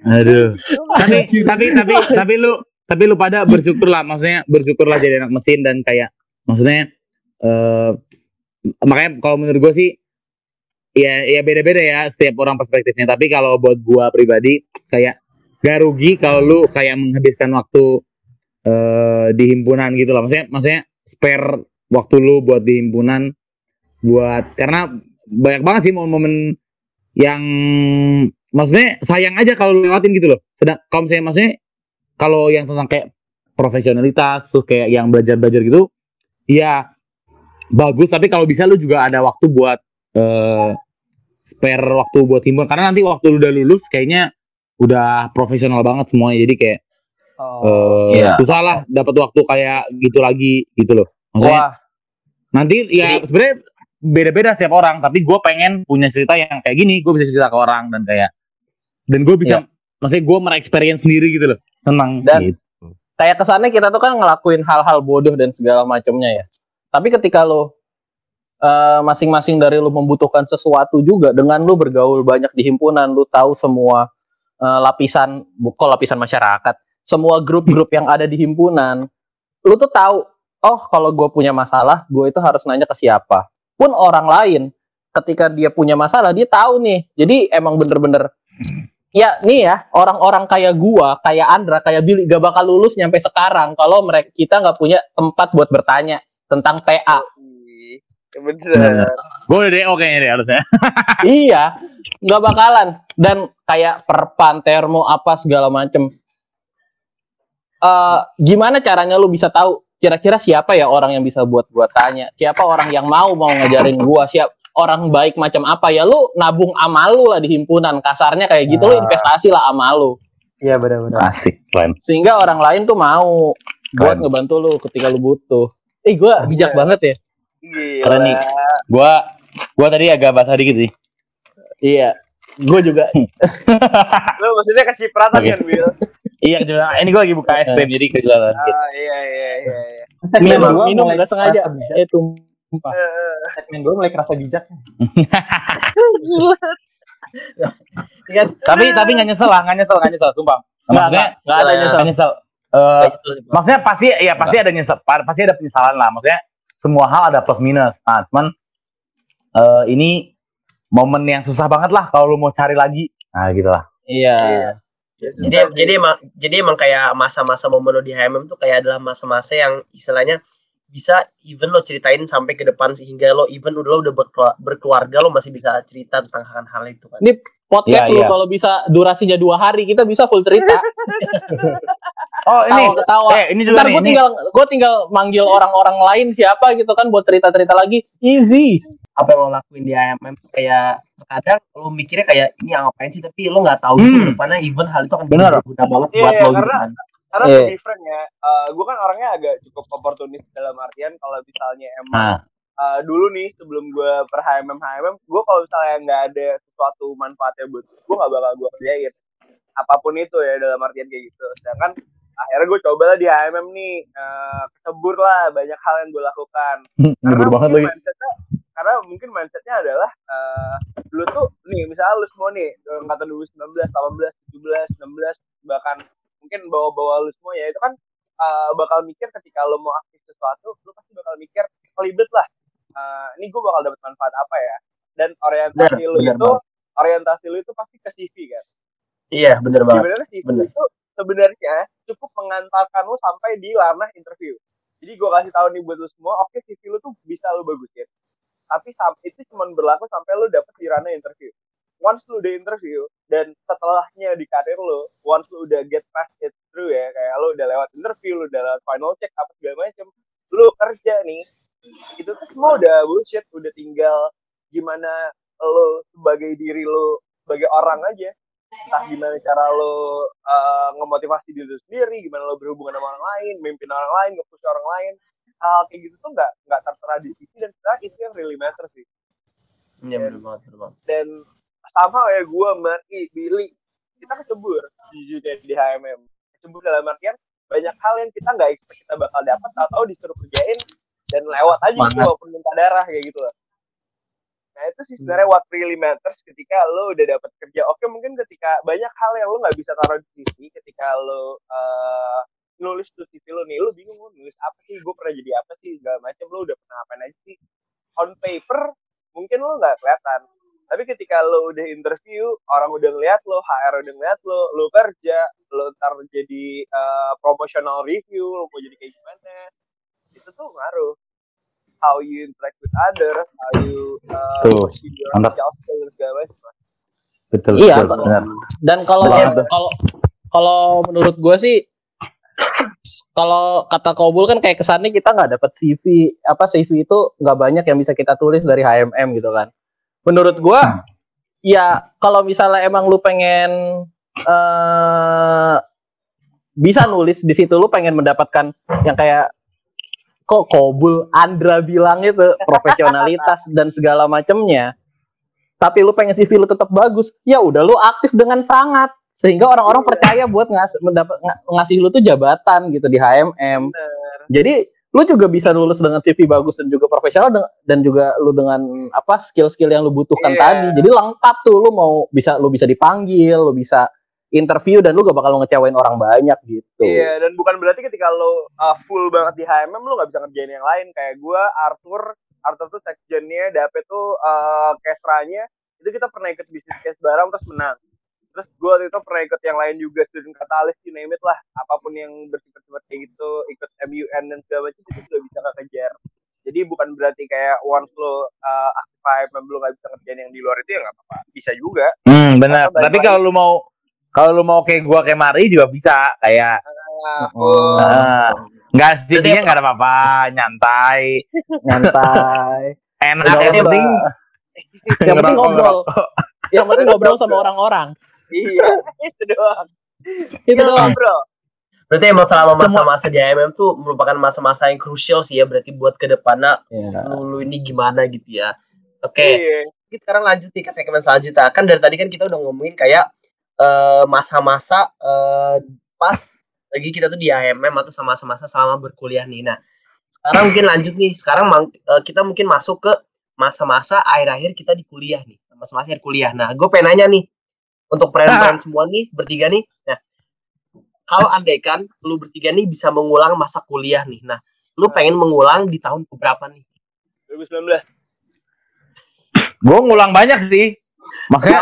Aduh. Tapi tapi tapi tapi lu tapi lu pada bersyukur lah maksudnya bersyukur lah jadi anak mesin dan kayak maksudnya eh makanya kalau menurut gue sih ya ya beda-beda ya setiap orang perspektifnya tapi kalau buat gua pribadi kayak gak rugi kalau lu kayak menghabiskan waktu eh di himpunan gitu lah maksudnya maksudnya spare waktu lu buat di himpunan buat karena banyak banget sih momen-momen yang maksudnya sayang aja kalau lewatin gitu loh. Sedang kalau misalnya maksudnya kalau yang tentang kayak profesionalitas terus kayak yang belajar-belajar gitu, ya bagus. Tapi kalau bisa lu juga ada waktu buat eh spare waktu buat himbauan karena nanti waktu lu udah lulus kayaknya udah profesional banget semuanya. Jadi kayak Oh. Iya. susah lah dapat waktu kayak gitu lagi gitu loh. Maksudnya wah nanti ya sebenarnya beda-beda setiap orang tapi gue pengen punya cerita yang kayak gini gue bisa cerita ke orang dan kayak dan gue bisa maksudnya gue merexperience sendiri gitu loh senang Dan- gitu. kayak kesannya kita tuh kan ngelakuin hal-hal bodoh dan segala macamnya ya. Tapi ketika lo eh, masing-masing dari lo membutuhkan sesuatu juga dengan lo bergaul banyak di himpunan, lo tahu semua eh, lapisan, bukan lapisan masyarakat, semua grup-grup yang ada di himpunan, lo tuh tahu, oh kalau gue punya masalah, gue itu harus nanya ke siapa. Pun orang lain, ketika dia punya masalah, dia tahu nih. Jadi emang bener-bener ya nih ya orang-orang kayak gua, kayak Andra, kayak Billy gak bakal lulus nyampe sekarang kalau mereka kita nggak punya tempat buat bertanya tentang TA. Ih, Bener. gue udah DO kayaknya deh harusnya iya, nggak bakalan. Dan kayak perpan, termo apa segala macem. Eh, gimana caranya lu bisa tahu kira-kira siapa ya orang yang bisa buat gua tanya? Siapa orang yang mau mau ngajarin gua? Siap orang baik macam apa ya lu nabung amal lu lah di himpunan kasarnya kayak gitu lu Ah. investasi lah amal lu Iya benar-benar. asik keren sehingga orang lain tuh mau buat Keren. ngebantu lu ketika lu butuh. Eh gua bijak banget ya. Gila. Keren nih. gue gue tadi agak basah dikit sih Iya. Gue juga Lu maksudnya kecipratan Oke. kan, Will? iya kejuaraan ini gue lagi buka es krim jadi kejuaraan Ah, iya, iya, iya. iya. minum, Gua minum nggak sengaja. kerasa bijak. Eh tumpah. Eh, Segmen gue mulai kerasa bijak. tapi tapi nggak nyesel lah nggak nyesel nggak nyesel sumpah. Nggak, maksudnya nggak, nggak ada Iya. nyesel. nggak nyesel Eh, maksudnya pasti ya pasti ada nyesel pa- pasti ada penyesalan lah. Maksudnya semua hal ada plus minus. Nah cuman eh ini momen yang susah banget lah kalau lu mau cari lagi. Nah gitu lah. Iya. jadi jadi emang jadi emang kayak masa-masa momen lo di HMM tuh kayak adalah masa-masa yang istilahnya bisa even lo ceritain sampai ke depan sehingga lo even udah lo udah berkelu- berkeluarga lo masih bisa cerita tentang hal-hal itu kan. Ini podcast Iya, lu iya. kalau bisa durasinya dua hari kita bisa full cerita. oh ini Tawa ketawa. eh ini juga Ntar gue tinggal gue tinggal manggil orang-orang lain siapa gitu kan buat cerita-cerita lagi. Easy. Apa yang lo lakuin di tuh kayak terkadang lo mikirnya kayak ini ngapain sih tapi lo nggak tahu gitu Hmm. ke depannya even hal itu akan Benar. berguna banget Iya, buat iya, lo gitu karena- kan. Karena Iya. to be frank ya, gue kan orangnya agak cukup oportunis dalam artian kalau misalnya emang nah eh, dulu nih sebelum gue per HMM HMM, gue kalau misalnya nggak ada sesuatu manfaatnya buat gue nggak bakal gue kerjain apa pun itu ya dalam artian kayak gitu. Sedangkan akhirnya gue coba lah di HMM nih, eh, kesebur lah banyak hal yang gue lakukan. nyebur banget lagi karena mungkin mindsetnya adalah eh dulu tuh nih misalnya lu semua nih angkatan 2019, 18, 17, 16 bahkan mungkin bawa-bawa lu semua ya itu kan eh, bakal mikir ketika lu mau aktif sesuatu lu pasti bakal mikir kelibet lah Eh, ini gue bakal dapat manfaat apa ya dan orientasi Benar, lu benar itu orientasi lu itu pasti ke CV kan Iya bener banget. sebenarnya CV bener. itu sebenarnya cukup mengantarkan lu sampai di ranah interview. Jadi gue kasih tahu nih buat lu semua, oke CV lu tuh bisa lu bagusin. Tapi itu cuma berlaku sampai lu dapet di ranah interview. Once lu udah interview dan setelahnya di karir lu, once lu udah get past it through ya, kayak lu udah lewat interview, lu udah lewat final check apa segala macam, lu kerja nih, itu tuh semua udah bullshit, udah tinggal gimana lu sebagai diri lu sebagai orang aja entah gimana cara lo uh, ngemotivasi diri lu sendiri, gimana lo berhubungan sama orang lain, memimpin orang lain, nge-push orang lain, hal kayak gitu tuh nggak nggak tertera di CV dan sebenarnya itu yang really matter sih. Iya bener banget, banget. Dan sama ya gue, Mari, Billy, kita kecebur jujur kayak di HMM. Kecebur dalam artian banyak hal yang kita nggak expect kita bakal dapat atau disuruh kerjain dan lewat aja gitu walaupun minta darah kayak gitu loh. Nah itu sih sebenarnya what really matters ketika lo udah dapat kerja. Oke mungkin ketika banyak hal yang lo nggak bisa taruh di CV ketika lo uh, nulis tuh CV lo nih, lo bingung lo nulis apa sih, gue pernah jadi apa sih, segala macam lo udah pernah ngapain aja sih. On paper mungkin lo nggak kelihatan, tapi ketika lo udah interview, orang udah ngeliat lo, HR udah ngeliat lo, lo kerja, lo ntar jadi uh, promotional review, lo mau jadi kayak gimana, itu tuh ngaruh. How you interact with others, how you uh, Tuh, pursue your mantap. social skill dan segala macam. Betul, Iya, betul, benar. Dan kalau kalau kalau menurut gue sih kalau kata Kobul kan kayak kesannya kita nggak dapat CV apa CV itu nggak banyak yang bisa kita tulis dari HMM gitu kan. Menurut gue ya kalau misalnya emang lu pengen eh bisa nulis di situ lu pengen mendapatkan yang kayak kok Kobul Andra bilang itu profesionalitas dan segala macamnya tapi lu pengen CV lu tetap bagus, ya udah lu aktif dengan sangat sehingga orang-orang percaya buat ngas mendapat nga- ngasih lu tuh jabatan gitu di HMM. Bener. Jadi lu juga bisa lulus dengan CV bagus dan juga profesional dan juga lu dengan apa skill-skill yang lu butuhkan Iya. tadi. Jadi lengkap tuh lu mau bisa lu bisa dipanggil, lu bisa interview dan lu gak bakal ngecewain orang banyak gitu. Iya, dan bukan berarti ketika lo uh, full banget di HMM lo nggak bisa ngerjain yang lain. Kayak gue, Arthur, Arthur tuh sekjennya, Dape tuh uh, casteranya, itu kita pernah ikut bisnis case bareng terus menang. Terus gue waktu itu pernah ikut yang lain juga, student katalis, you name it lah. Apa pun yang bersifat-sifat kayak gitu, ikut MUN dan segala macam, itu juga bisa kekejar. Jadi bukan berarti kayak once lo uh, aktif HMM lo nggak bisa ngerjain yang di luar itu ya nggak apa-apa. Bisa juga. Hmm, benar. Tapi kalau lu mau kalau lu mau kayak gua kayak Mari juga bisa kayak Nah, Oh. eh, nggak CV-nya nggak ada apa-apa, nyantai, Nyantai. enak yang penting yang penting ngobrol. Yang penting ngobrol sama orang-orang. Iya, itu doang. Itu doang. ngobrol. Berarti emang selama masa-masa di HMM tuh merupakan masa-masa yang krusial sih ya berarti buat ke depannya Ya. lu, ini gimana gitu ya. Oke, Iya. kita sekarang lanjut nih ke segmen selanjutnya. Kan dari tadi kan kita udah ngomongin kayak eh, masa-masa eh, pas lagi kita tuh di HMM atau sama masa-masa selama berkuliah nih. Nah, sekarang mungkin lanjut nih. Sekarang mang- eh, kita mungkin masuk ke masa-masa akhir-akhir kita di kuliah nih. Masa-masa akhir kuliah. Nah, gue pengen nanya nih untuk brand-brand semua nih bertiga nih. Nah, kalau andaikan lu bertiga nih bisa mengulang masa kuliah nih. Nah, lu pengen mengulang di tahun keberapa nih? 2019 Gue ngulang banyak sih. Maksudnya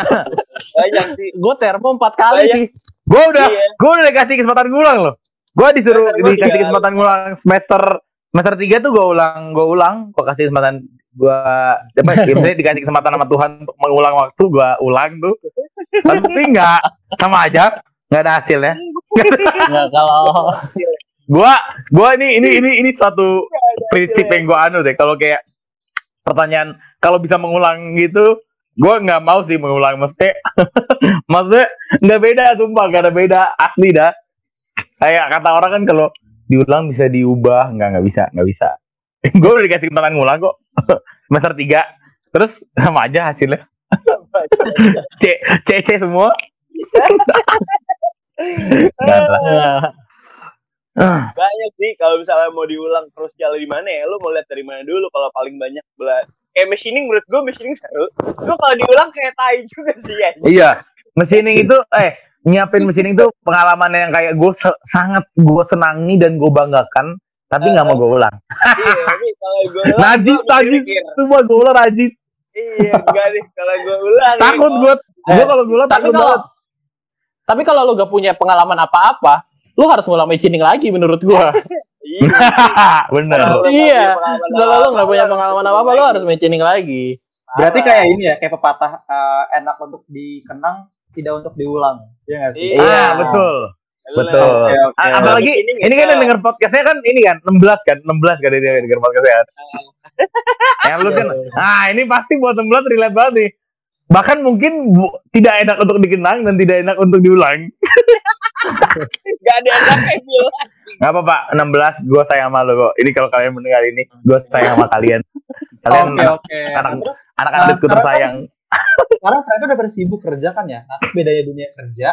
banyak sih Gue termo empat kali Banyak. sih. gue udah Iya. gue udah dikasih kesempatan ngulang loh. Gue disuruh Bener, dikasih juga. kesempatan ngulang semester semester tiga tuh gue ulang gue ulang gue kasih kesempatan gue apa ya, dikasih kesempatan sama Tuhan untuk mengulang waktu gue ulang tuh tapi nggak sama aja nggak ada hasilnya. Nggak kalau gue gue ini ini ini ini suatu prinsip yang gue anu deh. Kalau kayak pertanyaan kalau bisa mengulang gitu gue nggak mau sih mengulang. Maksudnya maksudnya nggak beda sumpah nggak ada beda. Asli dah. Kayak kata orang kan kalau diulang bisa diubah. Nggak nggak bisa nggak bisa. Gue udah dikasih kesempatan ngulang kok. Semester tiga. Terus sama aja hasilnya C C C semua banyak sih kalau misalnya mau diulang terus jalan di mana ya lu mau lihat dari mana dulu kalau paling banyak bela kayak machining menurut gue machining seru gue kalau diulang kayak tai juga sih ya Iya, machining itu eh nyiapin machining itu pengalaman yang kayak gue sangat gue senangi dan gue banggakan, tapi nggak mau gue ulang. iya tapi kalau gue ulang Najis, najis, semua gue ulang najis. Iya enggak nih kalau gue ulang Takut gue, gue Eh, kalau gue ulang tapi takut kalau banget. Tapi kalau lu gak punya pengalaman apa-apa, lu harus ngulang matching lagi menurut gua. Iya. Bener. Iya. punya Kalau lu nggak punya harus pengalaman apa-apa, lu harus matching lagi. Berarti kayak ini ya, kayak pepatah eh, enak untuk dikenang, tidak untuk diulang. Iya nggak sih? Iya. Iya, betul. Betul. Oke, oke. A- Apalagi Ini ini kan yang denger podcastnya kan ini kan 16 kan, 16 kan dia denger podcastnya. kan. yang lu kan, ah ini pasti buat 16 relate banget nih. Bahkan mungkin bu- tidak enak untuk dikenang dan tidak enak untuk diulang. Gak ada enaknya Bil. Gak apa-apa, 16 gue sayang sama lu kok. Ini kalau kalian mendengar ini, gue sayang sama kalian. Kalian anak- oke. anak- Nah, terus anak Nah, adikku sekarang tersayang. sekarang kalian udah pada sibuk kerja kan ya? Nah, bedanya dunia kerja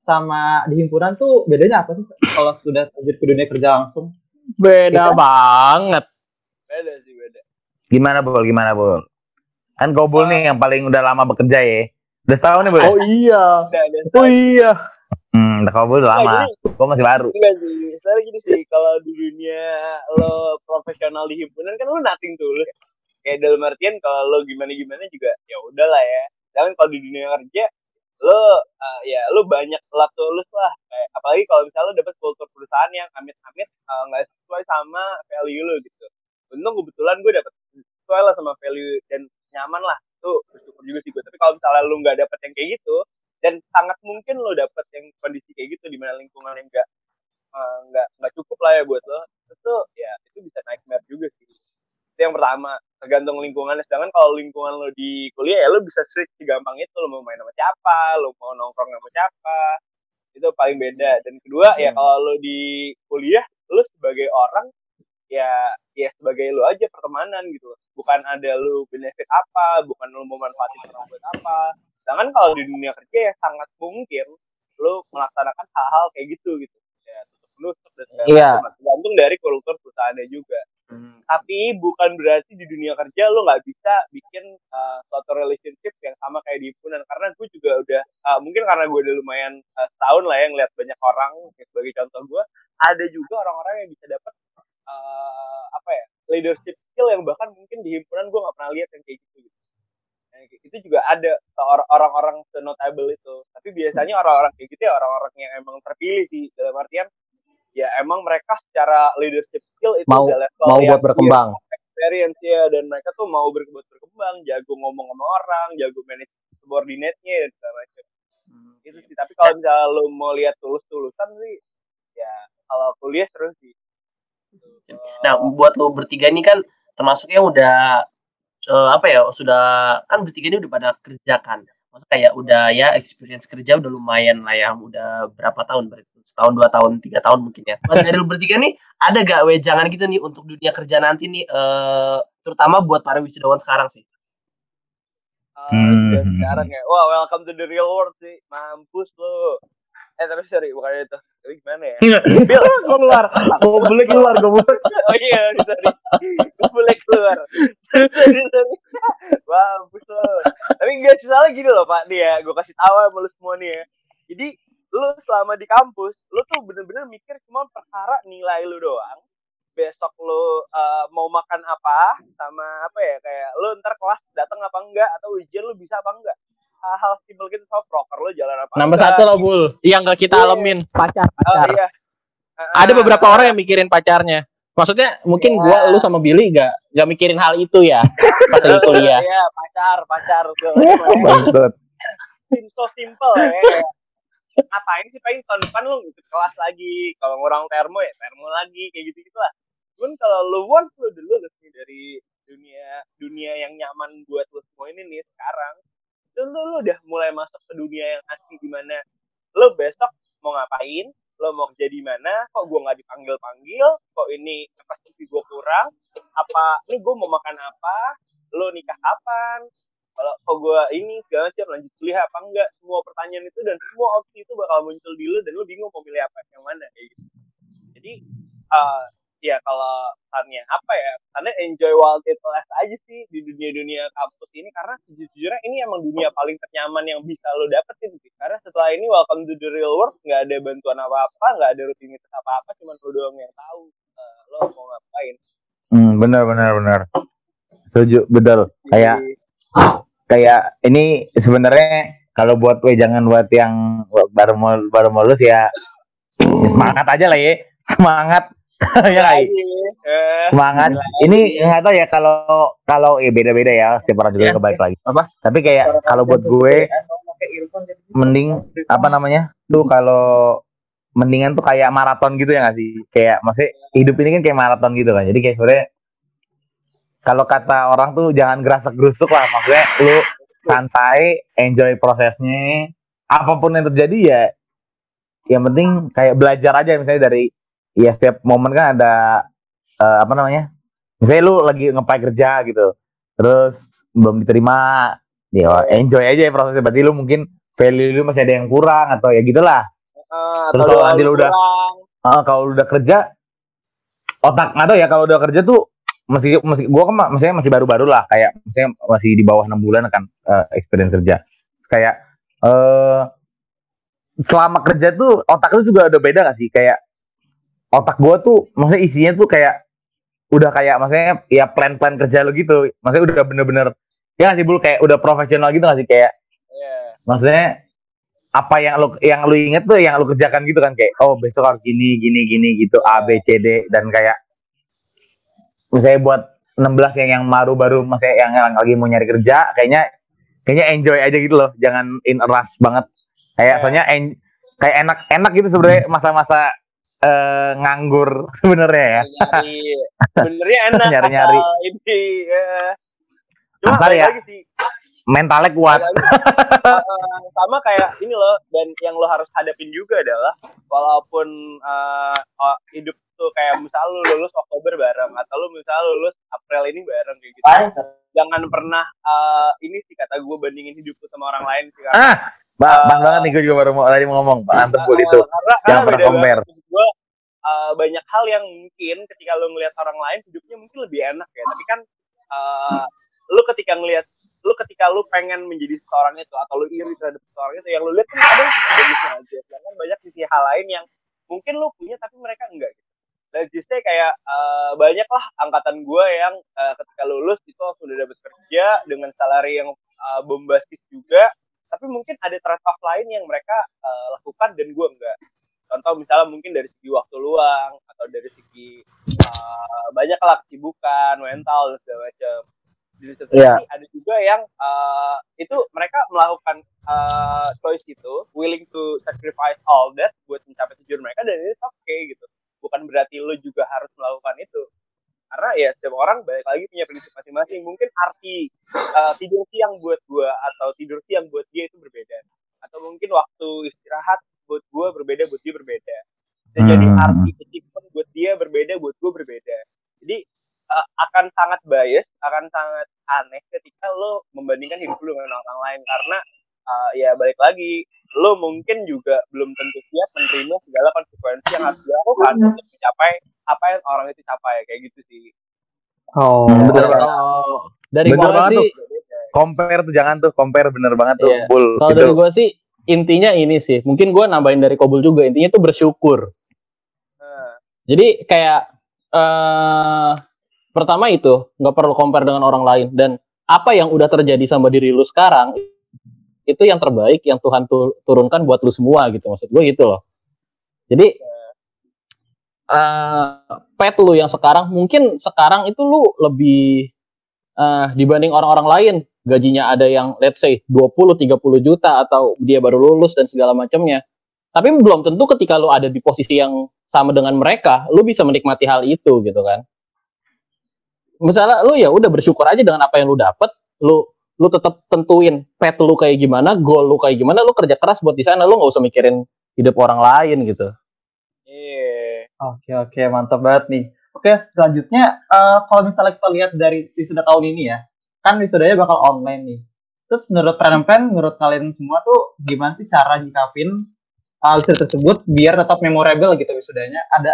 sama di himpunan tuh bedanya apa sih kalau sudah terjun ke dunia kerja langsung? Beda banget. Beda sih beda. Gimana Bol? Gimana Bol? Kan Gobul nih yang paling udah lama bekerja ya. Udah setahun nih Bol? Oh iya. Udah. Oh iya. Hmm, udah Gobul udah lama. Gue masih baru. Enggak sih. Gini sih, kalau di dunia lo profesional di himpunan kan lo nothing tulus. Kayak dalam artian kalau lo gimana-gimana juga ya udahlah ya. Jangan kalau di dunia kerja lo eh, ya lo banyak lot tulus lah. Kayak, apalagi kalau misalnya lo dapet kultur perusahaan yang amit-amit eh, nggak sesuai sama value lo gitu. Untung kebetulan gue dapet sesuai lah sama value dan nyaman lah. Tuh bersyukur juga sih gue. Tapi kalau misalnya lo nggak dapet yang kayak gitu, dan sangat mungkin lo dapet yang kondisi kayak gitu di mana lingkungan yang enggak nggak nggak cukup lah ya buat lo itu ya itu bisa nightmare juga sih itu yang pertama tergantung lingkungannya sedangkan kalau lingkungan lo di kuliah ya lo bisa switch segampang itu lo mau main sama siapa lo mau nongkrong sama siapa itu paling beda dan kedua ya kalau lo di kuliah lo sebagai orang ya ya sebagai lo aja pertemanan gitu bukan ada lo benefit apa bukan lo mau manfaatin orang buat apa. Sedangkan kalau di dunia kerja ya sangat mungkin lo melaksanakan hal-hal kayak gitu gitu. Ya tutup menutup dan segala Iya. macam. tergantung dari kultur perusahaannya juga. Tapi bukan berarti di dunia kerja lo nggak bisa bikin uh, suatu relationship yang sama kayak di himpunan karena gue juga udah uh, mungkin karena gue udah lumayan uh, setahun lah ya ngeliat banyak orang kayak sebagai contoh gue ada juga orang-orang yang bisa dapat uh, apa ya leadership skill yang bahkan mungkin di himpunan gue nggak pernah lihat yang kayak gitu gitu. Nah, kayak itu juga ada or- orang-orang senotable itu. Tapi biasanya orang-orang kayak gitu ya orang-orang yang emang terpilih sih. Dalam artian ya emang mereka secara leadership skill itu Mau- udah level Mau yang buat berkembang. experience ya dan mereka tuh mau ber- buat berkembang jago ngomong sama orang jago manage subordinate-nya dan segala macam. Itu sih. Tapi kalau misalnya lo mau lihat tulus-tulusan sih ya kalau kuliah seru sih Nah, buat lo bertiga ini kan termasuknya udah eh, apa ya sudah kan bertiga ini udah pada kerja kan. Maksudnya kayak udah ya experience kerja udah lumayan lah ya, udah berapa tahun berarti setahun dua tahun tiga tahun mungkin ya. Nah, dari lo bertiga nih ada gak wejangan gitu nih untuk dunia kerja nanti nih, eh, terutama buat para wisudawan sekarang sih. Ah, Hmm. sekarang ya wah welcome to the real world sih mampus lo eh tapi sorry bukan itu. Tapi gimana ya? Bil, keluar. Gobulnya keluar, Gobul. oh iya sorry. Gue boleh keluar. Sorry sorry. Lo tapi enggak sih soalnya gini loh pak. Nih ya gue kasih tahu sama lu semua nih ya. Jadi lu selama di kampus lu tuh bener-bener mikir cuma perkara nilai lu doang. Besok lu uh, mau makan apa sama apa ya kayak lu ntar kelas datang apa enggak atau ujian lu bisa apa enggak hal-hal simpel gitu sama proker lu jalan apa Nambah enggak. satu lah, Bul. Yang gak kita Iya. alamin. Pacar, oh pacar. iya Ada beberapa orang yang mikirin pacarnya. Maksudnya mungkin Iya. gua lu sama Billy gak gak mikirin hal itu ya pas lagi kuliah. Iya, pacar, pacar. so simple ya. Ngapain sih paling tahun depan lu ikut kelas lagi. Kalau ngurang termo ya termo lagi kayak gitu gitu lah. Cuman kalau lu want lu lulus nih dari dunia dunia yang nyaman buat lu semua ini nih sekarang. Itu lu, udah mulai masuk ke dunia yang asli di mana lu besok mau ngapain, lo mau kerja di mana, kok gua nggak dipanggil panggil, kok ini kapasiti gua kurang, apa ini gue mau makan apa, lo nikah kapan, kalau kok gue ini segala macam lanjut kuliah apa enggak, semua pertanyaan itu dan semua opsi itu bakal muncul di lo dan lo bingung mau pilih apa yang mana kayak gitu. Jadi eh, ya kalau pesannya apa ya, pesannya enjoy while it lasts aja sih di dunia-dunia kampus ini karena sejujurnya ini emang dunia paling ternyaman yang bisa lo dapetin sih. Karena setelah ini welcome to the real world nggak ada bantuan apa-apa, nggak ada rutinitas apa-apa, cuman lo doang yang tahu eh, lo mau ngapain. Hmm, benar benar benar. Setuju, betul. Kayak kayak ini sebenarnya kalau buat gue jangan buat yang baru baru ya, ya semangat aja lah ya semangat ya nggak, I? Eh, semangat. Ini nggak tahu ya kalau kalau ya beda beda ya setiap orang juga Iya. kebalik lagi. Apa? tapi kayak kalau buat gue mending apa namanya? Tuh kalau mendingan tuh kayak maraton gitu ya nggak sih? Kayak maksudnya hidup ini kan kayak maraton gitu kan. Jadi kayak sebenarnya kalau kata orang tuh jangan gerasak gerusuk lah. Maksudnya lu santai enjoy prosesnya. Apa pun yang terjadi ya yang penting kayak belajar aja misalnya dari ya setiap momen kan ada eh, apa namanya misalnya lu lagi ngepai kerja gitu terus belum diterima ya enjoy aja ya prosesnya. Berarti lu mungkin value lu masih ada yang kurang atau ya gitulah. Eh, Terus atau kalau nanti lu udah-. Ah, kalau lu udah kerja otak nggak tahu ya kalau udah kerja tuh masih masih gua kan ma- maksudnya masih baru-baru lah kayak maksudnya masih di bawah enam bulan kan eh, experience kerja. Kayak eh selama kerja tuh otak lu juga udah beda gak sih? Kayak otak gua tuh maksudnya isinya tuh kayak udah kayak maksudnya ya plan-plan kerja lu gitu. Maksudnya udah bener-bener ya sih bul? Kayak udah profesional gitu gak sih? Kayak Iya. maksudnya apa yang lu yang lu inget tuh yang lu kerjakan gitu kan? Kayak oh besok harus gini gini gini gitu A B C D. Dan kayak misalnya buat 16 yang yang baru-baru maksudnya yang, yang lagi mau nyari kerja kayaknya kayaknya enjoy aja gitu loh. Jangan in a rush banget. Kayak soalnya en- kayak enak-enak gitu sebenarnya masa-masa eh, nganggur sebenarnya ya nyari sebenarnya enak Nyari-nyari. asal ini ya. cuma Asal ya. lagi sih mentalnya kuat Eh, sama kayak ini loh dan yang lo harus hadapin juga adalah walaupun oh, hidup tuh kayak misal lu lulus Oktober bareng atau lu misal lulus April ini bareng kayak gitu jangan pernah eh, ini sih kata gue bandingin hidup lu sama orang lain sih karena ah Ba- pas banget nih gue juga baru mau tadi mau ngomong. Pak Anton Bul itu. Karena, karena pernah compare. Maksud gua, eh, banyak hal yang mungkin ketika lu ngelihat orang lain hidupnya mungkin lebih enak ya. Tapi kan eh, lu ketika ngelihat lu ketika lu pengen menjadi seseorang itu atau lu iri terhadap seseorang itu yang lu lihat kan ada sisi bagusnya aja. Sedangkan banyak sisi hal lain yang mungkin lu punya tapi mereka enggak gitu. Dan justru kayak eh, banyak lah angkatan gue yang eh, ketika lulus itu sudah dapat kerja dengan salary yang eh, bombastis juga tapi mungkin ada trade off lain yang mereka eh, lakukan dan gue enggak. Contoh misalnya mungkin dari segi waktu luang atau dari segi eh, banyak lah kesibukan mental dan segala macam. Di satu sisi ada juga yang eh, itu mereka melakukan eh, choice itu willing to sacrifice all that buat mencapai tujuan mereka dan itu oke gitu. Bukan berarti lo juga harus melakukan itu karena ya setiap orang balik lagi punya prinsip masing-masing. Mungkin arti eh, tidur siang buat gua atau tidur siang buat dia itu berbeda. Atau mungkin waktu istirahat buat gua berbeda buat dia berbeda. Jadi Hmm. arti achievement buat dia berbeda buat gua berbeda. Jadi eh, akan sangat bias akan sangat aneh ketika lo membandingkan hidup lo dengan orang lain. Karena eh, ya balik lagi lo mungkin juga belum tentu siap menerima segala konsekuensi yang harus dilakukan untuk mencapai apa yang orang itu capai kayak gitu sih Oh, Hmm, betul Kalau banget. dari Bener gua banget sih compare tuh jangan tuh compare bener banget tuh Iya. Bul kalau Gitu. dari gua sih intinya ini sih mungkin gua nambahin dari Kobul juga intinya tuh bersyukur Nah, Jadi kayak eh pertama itu nggak perlu compare dengan orang lain dan apa yang udah terjadi sama diri lu sekarang itu yang terbaik yang Tuhan tu- turunkan buat lu semua gitu maksud gue gitu loh. Jadi eh pet lu yang sekarang mungkin sekarang itu lu lebih eh dibanding orang-orang lain gajinya ada yang let's say 20 30 juta atau dia baru lulus dan segala macamnya. Tapi belum tentu ketika lu ada di posisi yang sama dengan mereka, lu bisa menikmati hal itu gitu kan. Misalnya lu ya udah bersyukur aja dengan apa yang lu dapet, lu lu tetap tentuin pet lu kayak gimana, goal lu kayak gimana, lu kerja keras buat di sana, lu nggak usah mikirin hidup orang lain gitu. Oke oke mantap banget nih. Oke selanjutnya eh, kalau misalnya kita lihat dari wisuda tahun ini ya, kan wisudanya bakal online nih. Terus menurut Pren menurut kalian semua tuh gimana sih cara nyikapin uh, wisuda tersebut biar tetap memorable gitu wisudanya? Ada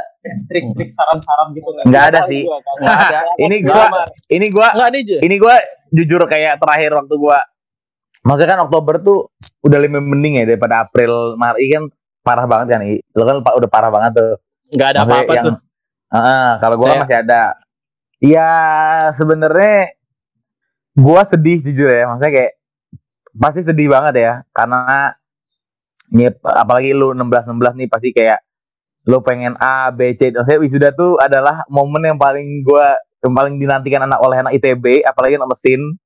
trik-trik saran-saran gitu nggak? nggak ada sih gua, kan. Nggak ada. ini gua ini gua Enggak nih, Je. ini gua jujur kayak terakhir waktu gua maksudnya kan Oktober tuh udah lebih mending ya daripada April Maret kan parah banget kan lo kan udah parah banget tuh Nggak ada apa-apa yang- tuh. Ah, kalau gua kan masih ada. Ya sebenarnya gua sedih jujur ya. Maksudnya kayak pasti sedih banget ya karena ini apalagi lu 16 16 nih pasti kayak lu pengen A B C. Maksudnya wisuda tuh adalah momen yang paling gua yang paling dinantikan anak oleh anak ITB apalagi anak mesin.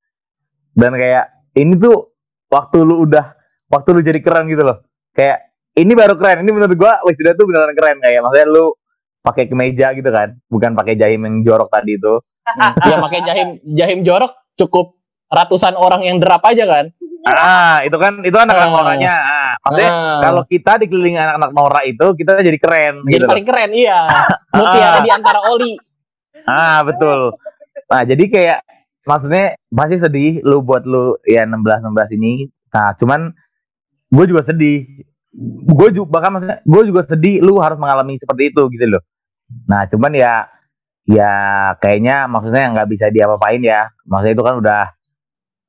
Dan kayak ini tuh waktu lu udah waktu lu jadi keren gitu loh. Kayak ini baru keren ini menurut gua wisuda tuh beneran keren kayak maksudnya lu pakai kemeja gitu kan bukan pakai jahim yang jorok tadi itu ya pakai jahim jahim jorok cukup ratusan orang yang derap aja kan ah itu kan itu anak-anak Ah. orangnya ah, maksudnya Ah. kalau kita dikelilingi anak-anak Nora itu kita jadi keren jadi gitu loh. paling keren iya mutiara di antara oli Ah betul. Nah jadi kayak maksudnya pasti sedih lu buat lu ya 16 16 ini. Nah cuman gue juga sedih. Gue juga bahkan maksudnya gue juga sedih lu harus mengalami seperti itu gitu loh. Nah cuman ya ya kayaknya maksudnya nggak bisa diapa-apain ya. Maksudnya itu kan udah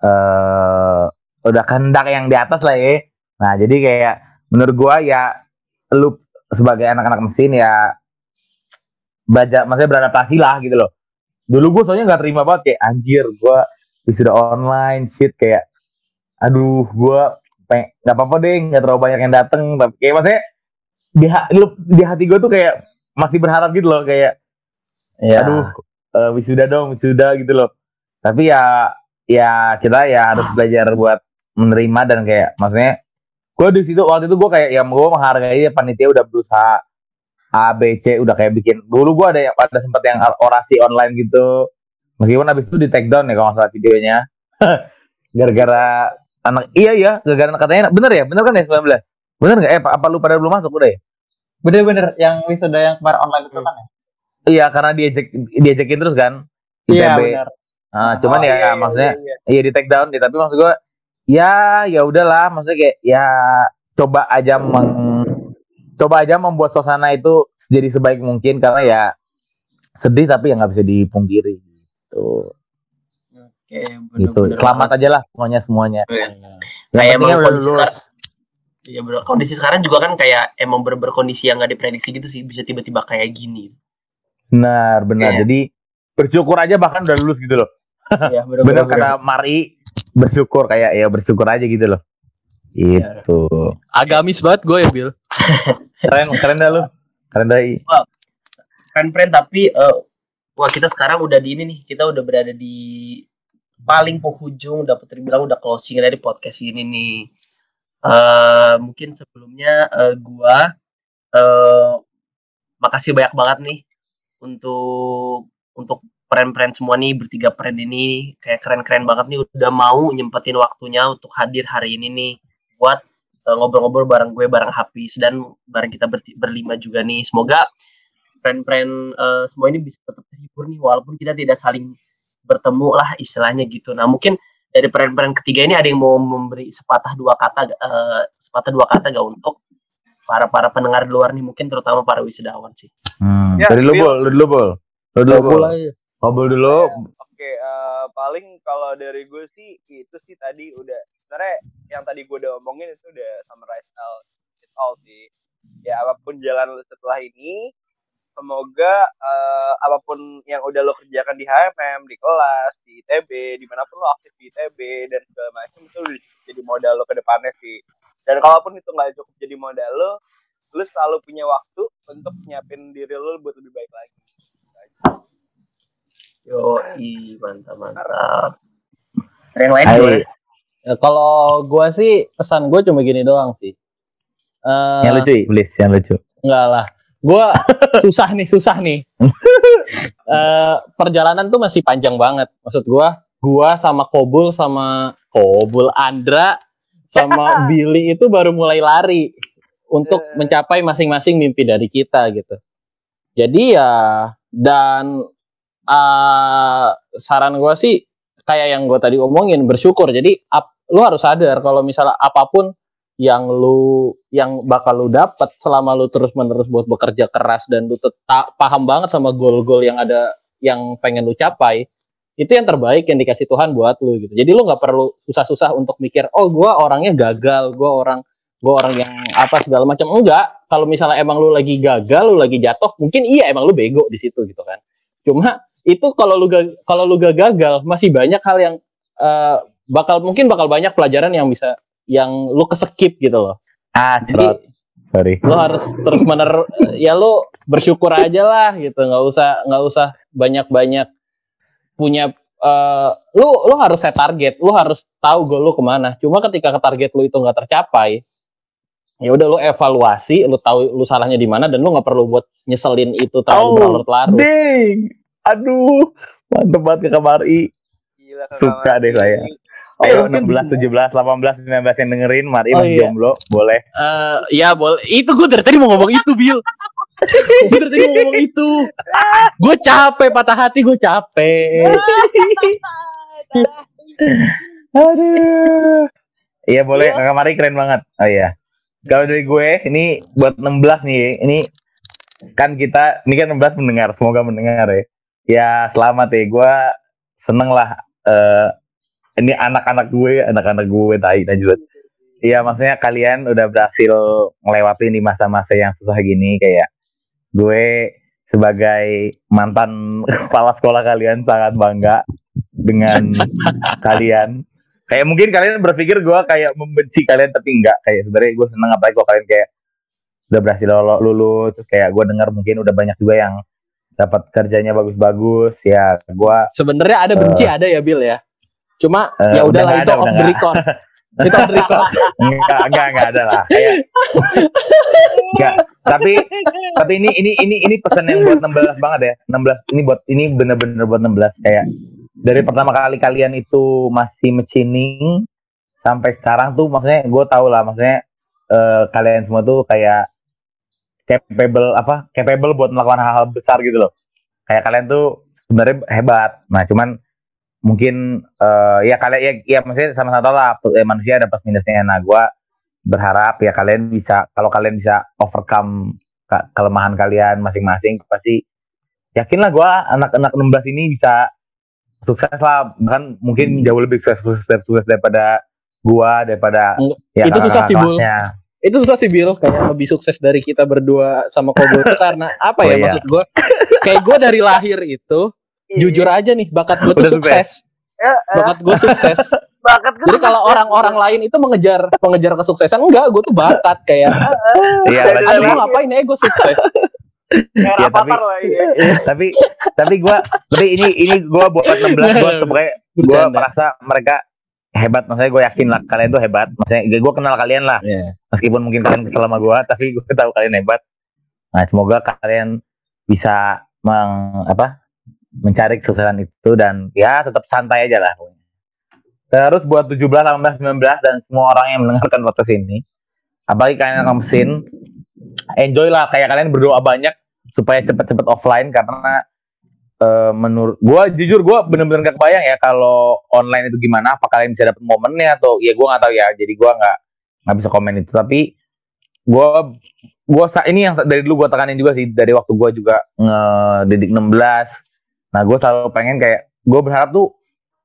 eh udah kehendak yang di atas lah ya. Nah jadi kayak menurut gua ya lu sebagai anak-anak mesin ya baca maksudnya beradaptasi lah gitu loh dulu gue soalnya nggak terima banget kayak anjir gue wisuda online shit kayak aduh gue nggak apa-apa deh nggak terlalu banyak yang dateng tapi kayak maksudnya di, ha- lu- di hati gue tuh kayak masih berharap gitu loh kayak ya aduh eh, wisuda dong wisuda gitu loh. Tapi ya ya kita ya harus belajar buat menerima dan kayak maksudnya gue di situ waktu itu gue kayak ya gue menghargai panitia udah berusaha A B C udah kayak bikin. Dulu gue ada yang ada sempat yang orasi online gitu. Meskipun habis itu di take down ya kalau nggak salah videonya. Gara-gara anak iya iya gara-gara katanya bener ya? Bener kan ya 19 bener nggak? Eh apa, apa lu pada belum masuk? Udah ya? Bener-bener yang wisuda yang kemarin online itu kan ya? iya karena diejek diajakin terus kan? Iya ITB. benar. Ah, cuman Oh, ya iya, iya, maksudnya iya, iya. iya di take down ya, tapi maksud gua ya ya udahlah. Maksudnya kayak ya coba aja meng coba aja membuat suasana itu jadi sebaik mungkin. Karena ya sedih tapi ya nggak bisa dipungkiri gitu Oke, gitu. Selamat banget. aja lah semuanya semuanya. Iya. yang Kayak emang udah kondisi Iya bro, kondisi sekarang juga kan kayak emang bener-bener kondisi yang nggak diprediksi gitu sih, bisa tiba-tiba kayak gini. benar benar. Iya. jadi bersyukur aja bahkan udah lulus gitu loh. Iya bener kata Mari bersyukur kayak ya bersyukur aja gitu loh. Gitu. Agamis banget gue ya Bill keren keren dah lu. Keren dah I. Friend-friend tapi eh, wah kita sekarang udah di ini nih, kita udah berada di paling penghujung, dapat terbilang udah closing dari podcast ini nih. eh mungkin sebelumnya eh, gua eh makasih banyak banget nih untuk untuk peren-peren semua nih bertiga peren ini kayak keren-keren banget nih udah mau nyempetin waktunya untuk hadir hari ini nih buat eh, ngobrol-ngobrol bareng gue bareng Hafiz dan bareng kita berti- berlima juga nih semoga peren-peren eh, semua ini bisa tetap terhibur nih walaupun kita tidak saling bertemu lah istilahnya gitu nah mungkin dari peren-peren ketiga ini ada yang mau memberi sepatah dua kata eh, sepatah dua kata gak untuk para para pendengar di luar nih mungkin terutama para wisudawan sih Hmm. Ya, Dari lu Bill. bol, lu dulu bol. Lu dulu bol. aja Ngobrol dulu. Oke, eh, paling kalau dari gue sih itu sih tadi udah sebenarnya yang tadi gue udah omongin itu udah summarize all it all sih. Ya apa pun jalan lu setelah ini, semoga eh, apa pun yang udah lo kerjakan di HMM, di kelas, di ITB, di mana pun lo aktif di ITB dan segala macam itu jadi modal lo ke depannya sih. Dan kalaupun itu nggak cukup jadi modal lo, lu selalu punya waktu untuk nyiapin diri lo buat lebih baik lagi. yo mantap mantap Ada yang lain? Ya, kalau gue sih pesan gue cuma gini doang sih. Eh, Yang lucu, please, yang lucu. Enggak lah. Gue susah nih, susah nih. Eh, perjalanan tuh masih panjang banget. Maksud gue, gue sama Kobul sama Kobul Andra sama Billy itu baru mulai lari untuk Eh. mencapai masing-masing mimpi dari kita gitu. Jadi ya dan eh, saran gue sih kayak yang gue tadi omongin bersyukur. Jadi ap- lu harus sadar kalau misalnya apa pun yang lu yang bakal lu dapat selama lu terus menerus buat bekerja keras dan lu tetap paham banget sama goal-goal yang ada yang pengen lu capai itu yang terbaik yang dikasih Tuhan buat lu gitu. Jadi lu nggak perlu susah-susah untuk mikir oh gua orangnya gagal gua orang gua orang yang apa segala macam. Enggak. Kalau misalnya emang lu lagi gagal lu lagi jatuh mungkin iya emang lu bego di situ gitu kan. Cuma itu kalau lu kalau lu gagal masih banyak hal yang eh, bakal mungkin bakal banyak pelajaran yang bisa yang lu keskip gitu loh. Ah, Jadi cerot. Sorry. lu harus terus mener ya lu bersyukur aja lah gitu nggak usah nggak usah banyak banyak punya eh, lu lu harus set target lu harus tahu goal lu ke mana cuma ketika ke target lu itu nggak tercapai ya udah lu evaluasi lu tahu lu salahnya di mana dan lu nggak perlu buat nyeselin itu terlalu Oh, berlarut-larut Ding. Aduh. Mantep banget ke kamari. Gila, Suka deh saya. Oh, Ayo mungkin 16, 17, 18, 19 yang dengerin, mari Oh, iya. jomblo, boleh. Eh, ya boleh itu gue dari tadi mau ngomong itu Bill gue dari tadi mau ngomong itu gue capek patah hati gue capek Aduh. Iya boleh, Kakak Mari keren banget. Oh iya. Kalau dari gue, ini buat 16 nih, ini kan kita, ini kan 16 mendengar, semoga mendengar ya. Ya selamat ya, gue seneng lah. eh ini anak-anak gue, anak-anak gue, tai Najwa. Iya maksudnya kalian udah berhasil melewati di masa-masa yang susah gini kayak gue sebagai mantan kepala sekolah kalian sangat bangga dengan kalian. Kayak mungkin kalian berpikir gue kayak membenci kalian tapi enggak. Kayak sebenarnya gue seneng apalagi kalau kalian kayak udah berhasil lulus terus kayak gue dengar mungkin udah banyak juga yang dapat kerjanya bagus-bagus. Ya gue sebenarnya ada benci ada ya Bill ya cuma Eh, ya udah udahlah itu off the record. itu off the record. Enggak enggak enggak ada lah. Kayak enggak tapi tapi ini ini ini ini pesan yang buat 16 banget ya. 16 ini buat ini bener-bener buat 16 kayak dari pertama kali kalian itu masih mecining sampai sekarang tuh maksudnya gue tau lah maksudnya eh, kalian semua tuh kayak capable apa capable buat melakukan hal-hal besar gitu loh. Kayak kalian tuh sebenarnya hebat. Nah cuman mungkin eh, ya kalian ya, ya maksudnya sama-sama lah eh, manusia ada plus minusnya. Nah gue berharap ya kalian bisa kalau kalian bisa overcome ke- kelemahan kalian masing-masing pasti yakinlah gue anak-anak 16 ini bisa sukses lah. Bahkan mungkin jauh lebih sukses sukses, sukses daripada gua daripada Enggak, ya itu susah sih, Bul. itu susah sih Bill kayak lebih sukses dari kita berdua sama Kobo itu karena apa Oh, ya iya. maksud gue kayak gue dari lahir itu jujur aja nih bakat gue tuh Udah sukses. Ya, eh, bakat gue sukses. Bakat gue jadi kalau orang-orang lain itu mengejar mengejar kesuksesan enggak gue tuh bakat kayak iya Dari aduh tapi gue ngapain ya gue sukses? Ya, tapi- lah ya. tapi tapi gua tapi ini ini gua buat 16 gua sebagai gua Bercanda. merasa mereka hebat maksudnya gue yakin lah kalian tuh hebat maksudnya gue kenal kalian lah. Iya. meskipun mungkin kalian kesel sama gue tapi gue tahu kalian hebat. Nah semoga kalian bisa meng, apa mencari kesuksesan itu dan ya tetap santai aja lah terus buat 17, 18, 19 dan semua orang yang mendengarkan podcast ini apalagi kalian yang mesin enjoy lah. Kayak kalian berdoa banyak supaya cepet-cepet offline karena eh, menurut gue jujur gue bener-bener gak kebayang ya kalau online itu gimana apa kalian bisa dapet momennya atau ya gue nggak tahu ya jadi gue nggak nggak bisa komen itu. Tapi gue gue ini yang dari dulu gue tekanin juga sih dari waktu gue juga ngedidik 16 nah gue selalu pengen kayak gue berharap tuh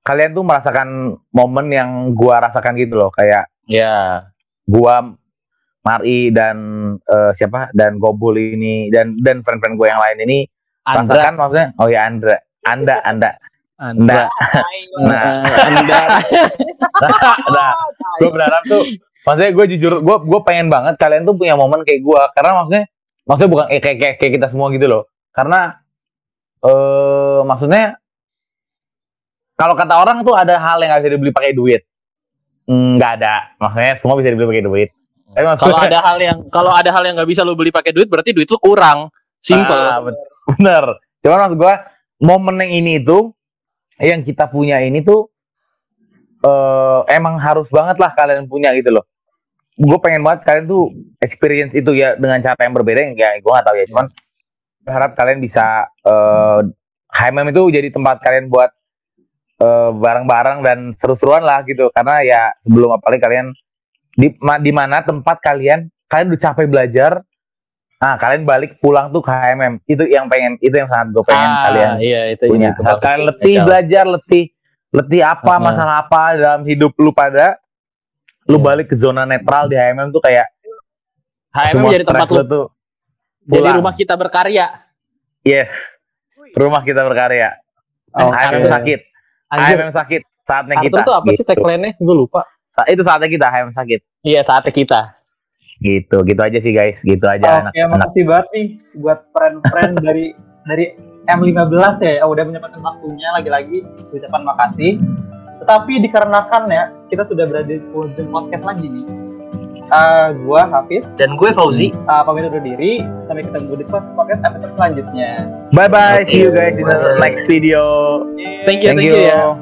kalian tuh merasakan momen yang gue rasakan gitu loh. Kayak ya gua Mari dan eh, siapa? Dan Gobul ini dan dan friend-friend gue yang lain ini Andra. rasakan maksudnya oh ya Andra. Anda Anda. Andra. Nah. Eh, Andra. Nah gue berharap tuh maksudnya gue jujur gue gue pengen banget kalian tuh punya momen kayak gue karena maksudnya maksudnya bukan eh, kayak, kayak kayak kita semua gitu loh. Karena eh maksudnya kalau kata orang tuh ada hal yang gak bisa dibeli pakai duit. Nggak ada. Maksudnya semua bisa dibeli pakai duit. Tapi kalau ada hal yang kalau ada hal yang nggak bisa lu beli pakai duit berarti duit lu kurang. Simple. Ah, bener. Cuman maksud gua momen yang ini itu yang kita punya ini tuh eh emang harus banget lah kalian punya gitu loh. Gue pengen banget kalian tuh experience itu ya dengan cara yang berbeda ya gue gak tahu ya. Cuman berharap kalian bisa eh HMM itu jadi tempat kalian buat eh, bareng-bareng dan seru-seruan lah gitu. Karena ya sebelum apalagi kalian di ma- di mana tempat kalian kalian udah capek belajar nah kalian balik pulang tuh ke HMM itu yang pengen itu yang sangat gue pengen Ah, kalian iya itu punya. itu saat kalian letih belajar letih letih apa Uh-uh. masalah apa dalam hidup lu pada lu Iya. balik ke zona netral di HMM tuh kayak HMM jadi tempat lu lu jadi rumah kita berkarya. Yes. Rumah kita berkarya. Oh, HMM sakit. Anjir, HMM sakit. Saatnya Arthur kita. tuh apa sih gitu. tagline-nya? Gue lupa. Sa- itu saatnya kita HM sakit. Iya, saatnya kita. gitu gitu aja sih guys. Gitu aja anak Oke, makasih banget nih buat friend-friend dari dari M15 ya, yang udah menyempatkan waktunya lagi-lagi. Ucapan makasih. Tetapi dikarenakan ya kita sudah berada di ujung podcast lagi nih. Eh, gua Hafiz, Dan gue Fauzi. eh, pamit undur diri. Sampai ketemu di podcast episode selanjutnya. bye bye see you guys in the next video Thank you, thank, you ya.